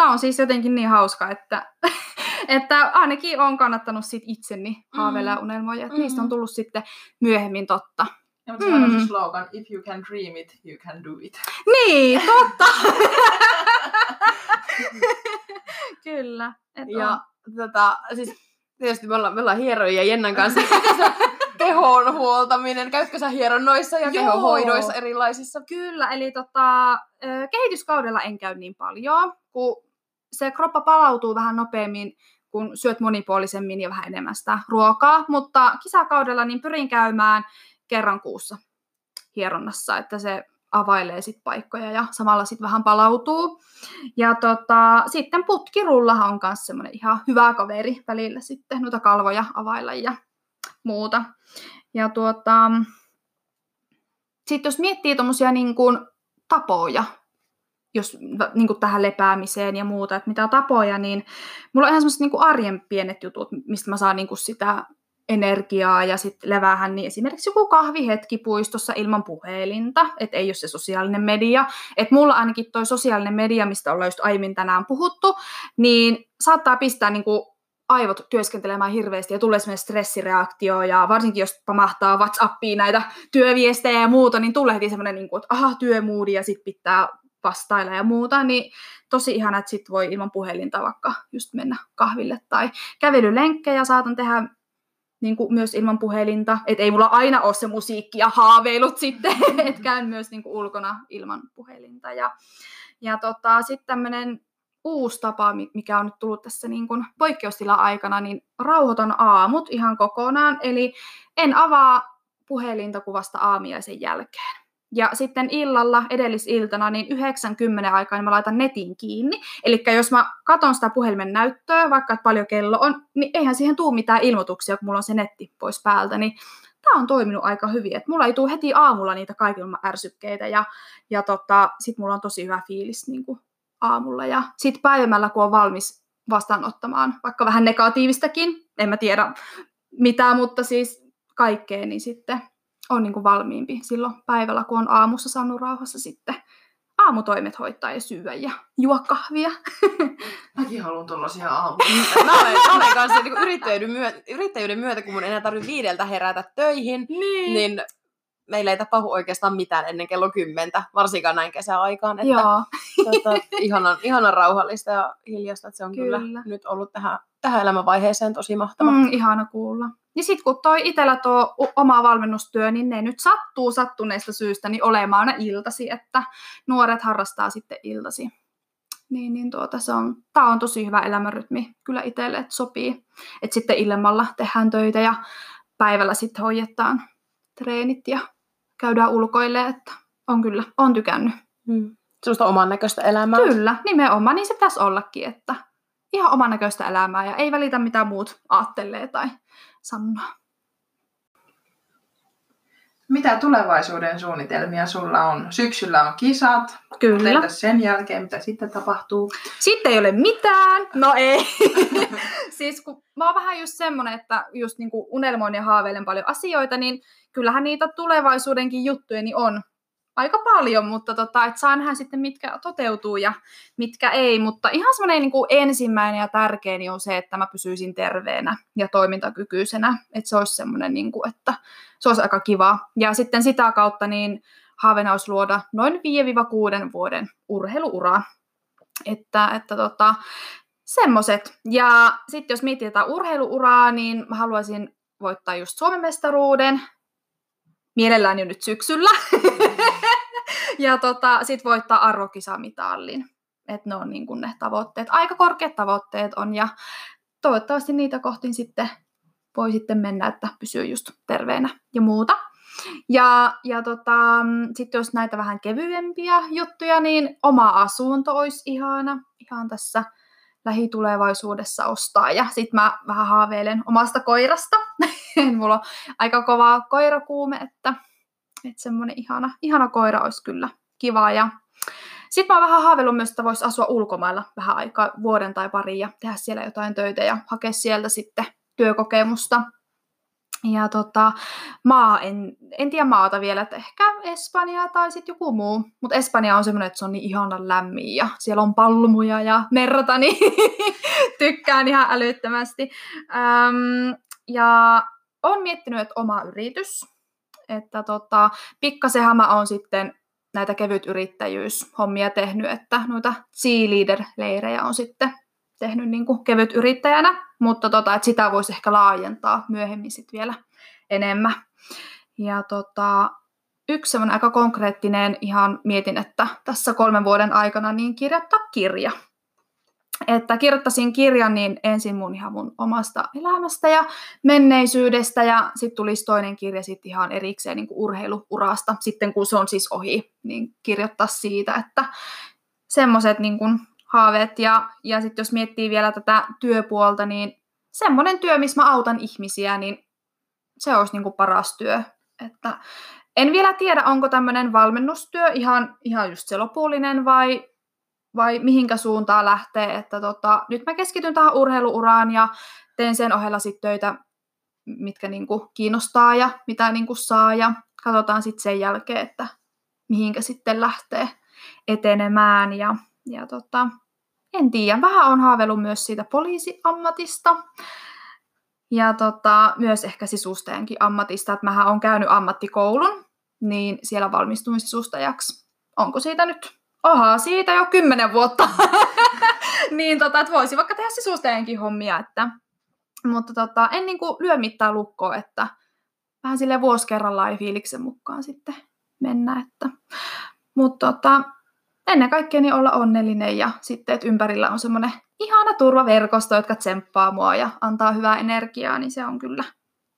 Tämä on siis jotenkin niin hauska, että, että ainakin on kannattanut sit itseni haaveilla ja unelmoida, että niistä on Mm. tullut sitten myöhemmin totta. Ja, mutta Mm. se slogan, if you can dream it, you can do it. Niin, totta! Kyllä. Et Ja on. tota, siis tietysti me ollaan, me ollaan hieroja Jennan kanssa. kehon huoltaminen, käytkö sä hieronnoissa ja Joo. kehohoidoissa erilaisissa? Kyllä, eli tota, kehityskaudella en käy niin paljon, kun se kroppa palautuu vähän nopeammin, kun syöt monipuolisemmin ja vähän enemmän sitä ruokaa, mutta kisakaudella niin pyrin käymään kerran kuussa hieronnassa, että se availee sit paikkoja ja samalla sit vähän palautuu. Ja tota, sitten putkirullahan on myös semmoinen ihan hyvä kaveri välillä sitten noita kalvoja availla ja muuta. Ja tuota, sitten jos miettii tuommoisia niin kuin tapoja, jos niin kuin tähän lepäämiseen ja muuta, että mitä tapoja, niin mulla on ihan semmoiset niin arjen pienet jutut, mistä mä saan niin kuin sitä energiaa ja sitten leväähän, niin esimerkiksi joku kahvihetki puistossa ilman puhelinta, että ei ole se sosiaalinen media. Että mulla ainakin toi sosiaalinen media, mistä ollaan just aiemmin tänään puhuttu, niin saattaa pistää niin kuin aivot työskentelemään hirveästi ja tulee semmoinen stressireaktio ja varsinkin jos pamahtaa WhatsAppiin näitä työviestejä ja muuta, niin tulee heti semmoinen, niin kuin, että aha, työmoodi ja sitten pitää vastailla ja muuta, niin tosi ihana, että sit voi ilman puhelinta vaikka just mennä kahville tai kävelylenkkejä saatan tehdä niin kuin myös ilman puhelinta, että ei mulla aina ole se musiikki ja haaveilut sitten, että käyn myös niin kuin ulkona ilman puhelinta ja, ja tota, sitten tämmöinen uusi tapa, mi- mikä on nyt tullut tässä niin kuin poikkeustila-aikana, niin rauhoiton aamut ihan kokonaan. Eli en avaa puhelinta kuvasta aamiaisen jälkeen. Ja sitten illalla, edellisiltana, niin 90 aikaa niin mä laitan netin kiinni. Eli jos mä katon sitä puhelimen näyttöä, vaikka että paljon kello on, niin eihän siihen tuu mitään ilmoituksia, kun mulla on se netti pois päältä. Niin tämä on toiminut aika hyvin. Et mulla ei tule heti aamulla niitä kaikilla ärsykkeitä ja, ja tota, sit mulla on tosi hyvä fiilis niin kuin aamulla. Ja sitten päivämällä, kun on valmis vastaanottamaan vaikka vähän negatiivistakin, en mä tiedä mitä, mutta siis kaikkea, niin sitten on niin kuin valmiimpi silloin päivällä, kun on aamussa saanut rauhassa sitten aamutoimet hoitaa ja syödä ja juo kahvia. Mäkin haluan tuollaisia aamuja. Mä olen, mä olen kanssa niin yrittäjyyden, myötä, yrittäjyyden myötä, kun mun enää tarvitse viideltä herätä töihin, Niin. niin meillä ei tapahdu oikeastaan mitään ennen kello kymmentä, varsinkaan näin kesäaikaan. Että Joo, tota, ihanan, ihanan rauhallista ja hiljasta, että se on kyllä, Kyllä. nyt ollut tähän, tähän elämänvaiheeseen tosi mahtava. mm, ihana kuulla. Ja sitten kun toi itsellä tuo oma valmennustyö, niin ne nyt sattuu sattuneesta syystä niin olemaan aina iltasi, että nuoret harrastaa sitten iltasi. Niin, niin tuota, se on, tää on tosi hyvä elämänrytmi kyllä itselle, että sopii. Että sitten illemmalla tehdään töitä ja päivällä sitten hoidetaan treenit ja käydään ulkoille, että on kyllä, on tykännyt. Mm. Sellaista oman näköistä elämää. Kyllä, nimenomaan, niin se pitäisi ollakin, että ihan oman näköistä elämää ja ei välitä mitä muut aattelee tai sanoo. Mitä tulevaisuuden suunnitelmia sulla on? Syksyllä on kisat. Kyllä. Entäs sen jälkeen, mitä sitten tapahtuu? Sitten ei ole mitään. No ei. siis kun mä oon vähän just semmonen, että just niinku unelmoin ja haaveilen paljon asioita, niin kyllähän niitä tulevaisuudenkin juttuja niin on aika paljon, mutta tota, et saa nähdä sitten mitkä toteutuu ja mitkä ei, mutta ihan semmoinen niin ensimmäinen ja tärkein on se, että mä pysyisin terveenä ja toimintakykyisenä, että se olisi semmoinen, niin kuin, että se olisi aika kiva. Ja sitten sitä kautta niin haaveena olisi luoda noin 5-6 vuoden urheiluuraa. Että, että tota, semmoset. Ja sitten jos mietitään urheiluuraa, niin mä haluaisin voittaa just Suomen mestaruuden, mielellään jo nyt syksyllä. ja tota, sit voittaa arvokisamitallin. että ne on niin kuin ne tavoitteet. Aika korkeat tavoitteet on ja toivottavasti niitä kohti sitten voi sitten mennä, että pysyy just terveenä ja muuta. Ja, ja tota, sitten jos näitä vähän kevyempiä juttuja, niin oma asunto olisi ihana ihan tässä lähitulevaisuudessa ostaa. Ja sitten mä vähän haaveilen omasta koirasta. Mulla on aika kova koirakuume, että, että semmoinen ihana, ihana koira olisi kyllä kiva. Ja sitten mä oon vähän haaveillut myös, että voisi asua ulkomailla vähän aikaa, vuoden tai pari ja tehdä siellä jotain töitä ja hakea sieltä sitten työkokemusta. Ja tota, maa, en, en tiedä maata vielä, että ehkä Espanja tai sitten joku muu. Mutta Espanja on semmoinen, että se on niin ihana lämmin ja siellä on palmuja ja merta, niin tykkään ihan älyttömästi. Öm, ja on miettinyt, että oma yritys. Että tota, pikkasenhan mä oon sitten näitä kevyt yrittäjyyshommia tehnyt, että noita C-leader-leirejä on sitten tehnyt niin kuin kevyt yrittäjänä, mutta tota, että sitä voisi ehkä laajentaa myöhemmin sitten vielä enemmän. Ja tota, yksi semmoinen aika konkreettinen, ihan mietin, että tässä kolmen vuoden aikana niin kirjoittaa kirja. Että kirjoittaisin kirjan niin ensin mun ihan mun omasta elämästä ja menneisyydestä ja sitten tulisi toinen kirja sitten ihan erikseen niin urheiluurasta. Sitten kun se on siis ohi, niin kirjoittaa siitä, että semmoiset niin haaveet. Ja, ja sitten jos miettii vielä tätä työpuolta, niin semmoinen työ, missä mä autan ihmisiä, niin se olisi niin paras työ. Että en vielä tiedä, onko tämmöinen valmennustyö ihan, ihan just se lopullinen vai, vai mihinkä suuntaan lähtee. Että tota, nyt mä keskityn tähän urheiluuraan ja teen sen ohella sitten töitä, mitkä niin kuin kiinnostaa ja mitä niin kuin saa ja katsotaan sitten sen jälkeen, että mihinkä sitten lähtee etenemään. Ja ja tota, en tiedä, vähän on haaveillut myös siitä poliisiammatista. Ja tota, myös ehkä sisustajankin ammatista, että mähän on käynyt ammattikoulun, niin siellä valmistuin sisustajaksi. Onko siitä nyt? Oha, siitä jo kymmenen vuotta. niin tota, että voisi vaikka tehdä sisustajankin hommia, että mutta tota, en niinku lyö mitään lukkoa, että vähän sille vuosi kerrallaan fiiliksen mukaan sitten mennä. Että. Mutta tota, ennen kaikkea niin olla onnellinen ja sitten, että ympärillä on semmoinen ihana turvaverkosto, jotka tsemppaa mua ja antaa hyvää energiaa, niin se on kyllä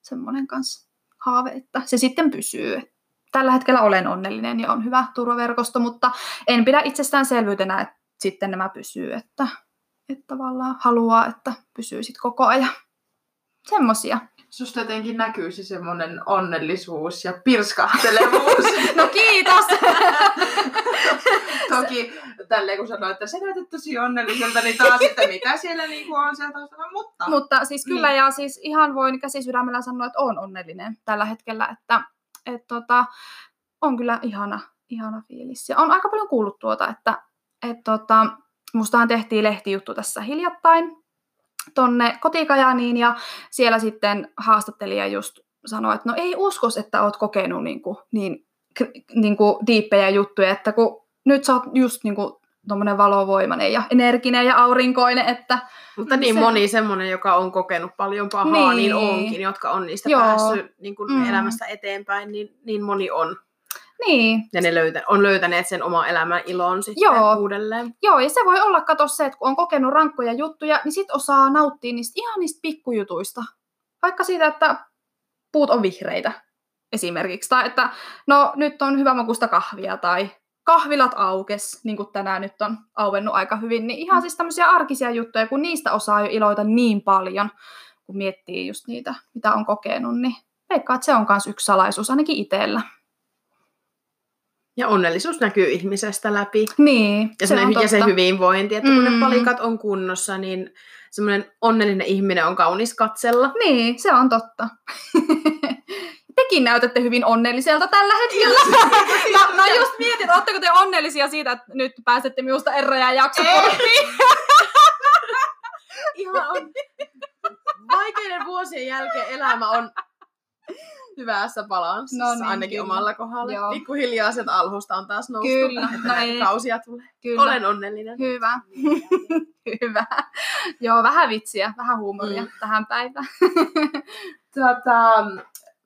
semmoinen kanssa haave, että se sitten pysyy. Tällä hetkellä olen onnellinen ja on hyvä turvaverkosto, mutta en pidä itsestäänselvyytenä, että sitten nämä pysyy, että, että tavallaan haluaa, että pysyy sitten koko ajan. Semmosia. Susta jotenkin näkyy se semmoinen onnellisuus ja pirskahtelevuus. no kiitos! Toki tälleen kun sanoit, että sä näytät tosi onnelliselta, niin taas sitten mitä siellä niinku on sieltä taustalla, mutta... Mutta siis kyllä niin. ja siis ihan voin käsisydämellä sanoa, että on onnellinen tällä hetkellä, että et tota, on kyllä ihana, ihana fiilis. Ja on aika paljon kuullut tuota, että et tota, mustahan tehtiin lehtijuttu tässä hiljattain, tonne kotikajaniin ja siellä sitten haastattelija just sanoi, että no ei uskos, että oot kokenut niin, kuin, niin, niin kuin diippejä juttuja, että kun nyt sä oot just niin kuin tommonen valovoimainen ja energinen ja aurinkoinen, että... Mutta niin se... moni semmoinen, joka on kokenut paljon pahaa, niin, niin onkin, jotka on niistä Joo. päässyt niin kuin mm. elämästä eteenpäin, niin, niin moni on. Niin. Ja ne löytä, on löytäneet sen oma elämän ilon sitten Joo. uudelleen. Joo, ja se voi olla, kato se, että kun on kokenut rankkoja juttuja, niin sit osaa nauttia niistä ihan niistä pikkujutuista. Vaikka siitä, että puut on vihreitä esimerkiksi. Tai että no nyt on hyvä makusta kahvia tai kahvilat aukes, niin kuin tänään nyt on auennut aika hyvin. Niin ihan mm. siis tämmöisiä arkisia juttuja, kun niistä osaa jo iloita niin paljon, kun miettii just niitä, mitä on kokenut, niin veikkaa, että se on myös yksi salaisuus ainakin itsellä. Ja onnellisuus näkyy ihmisestä läpi. Niin, ja se, se ja se hyvinvointi, että kun mm. ne palikat on kunnossa, niin semmoinen onnellinen ihminen on kaunis katsella. Niin, se on totta. Tekin näytätte hyvin onnelliselta tällä hetkellä. mä, mä just mietin, että oletteko te onnellisia siitä, että nyt pääsette minusta eroja jakso Ihan on. Vaikeiden vuosien jälkeen elämä on hyvässä balanssissa, no niin, ainakin kyllä. omalla kohdalla. Joo. Pikkuhiljaa sieltä alhosta on taas noustu. Kyllä, no ei. kausia tulee. Kyllä. Olen onnellinen. Hyvä. Hyvä. Joo, vähän vitsiä, vähän huumoria mm. tähän päivään. tota,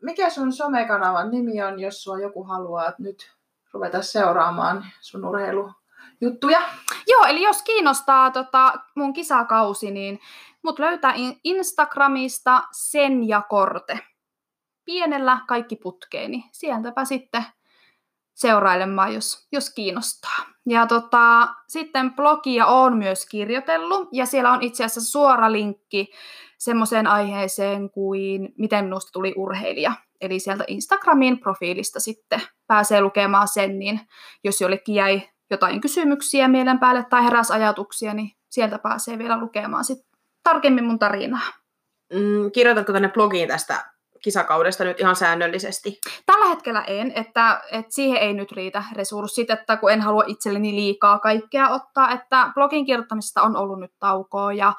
mikä sun somekanavan nimi on, jos sua joku haluaa nyt ruveta seuraamaan sun urheilu juttuja. Joo, eli jos kiinnostaa tota, mun kisakausi, niin mut löytää in- Instagramista sen ja korte. Pienellä kaikki putkeeni. Sieltäpä sitten seurailemaan, jos, jos kiinnostaa. Ja tota, sitten blogia on myös kirjoitellut, ja siellä on itse asiassa suora linkki semmoiseen aiheeseen kuin miten minusta tuli urheilija. Eli sieltä Instagramin profiilista sitten pääsee lukemaan sen, niin jos jollekin jäi jotain kysymyksiä mielen päälle tai heräsi ajatuksia, niin sieltä pääsee vielä lukemaan sit tarkemmin mun tarinaa. Mm, kirjoitatko tänne blogiin tästä kisakaudesta nyt ihan säännöllisesti? Tällä hetkellä en, että, että siihen ei nyt riitä resurssit, että kun en halua itselleni liikaa kaikkea ottaa, että blogin kirjoittamisesta on ollut nyt taukoa ja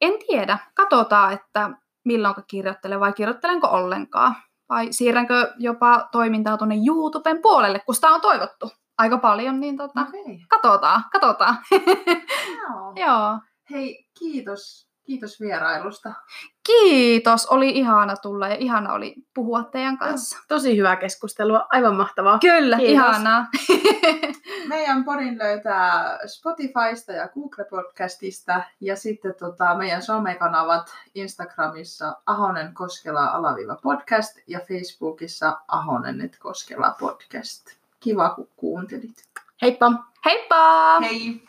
en tiedä, katsotaan, että milloin kirjoittelen vai kirjoittelenko ollenkaan. Vai siirränkö jopa toimintaa tuonne YouTuben puolelle, kun sitä on toivottu aika paljon, niin tota, Okei. katsotaan, katsotaan. Joo. Joo. Hei, kiitos. Kiitos vierailusta. Kiitos, oli ihana tulla ja ihana oli puhua teidän kanssa. Tosi hyvää keskustelua, aivan mahtavaa. Kyllä, Kiitos. ihanaa. Meidän podin löytää Spotifysta ja Google Podcastista ja sitten tota, meidän somekanavat Instagramissa Ahonen Koskela alaviiva podcast ja Facebookissa Ahonen Koskela podcast. Kiva kun kuuntelit. Heippa! Heippa! Hei!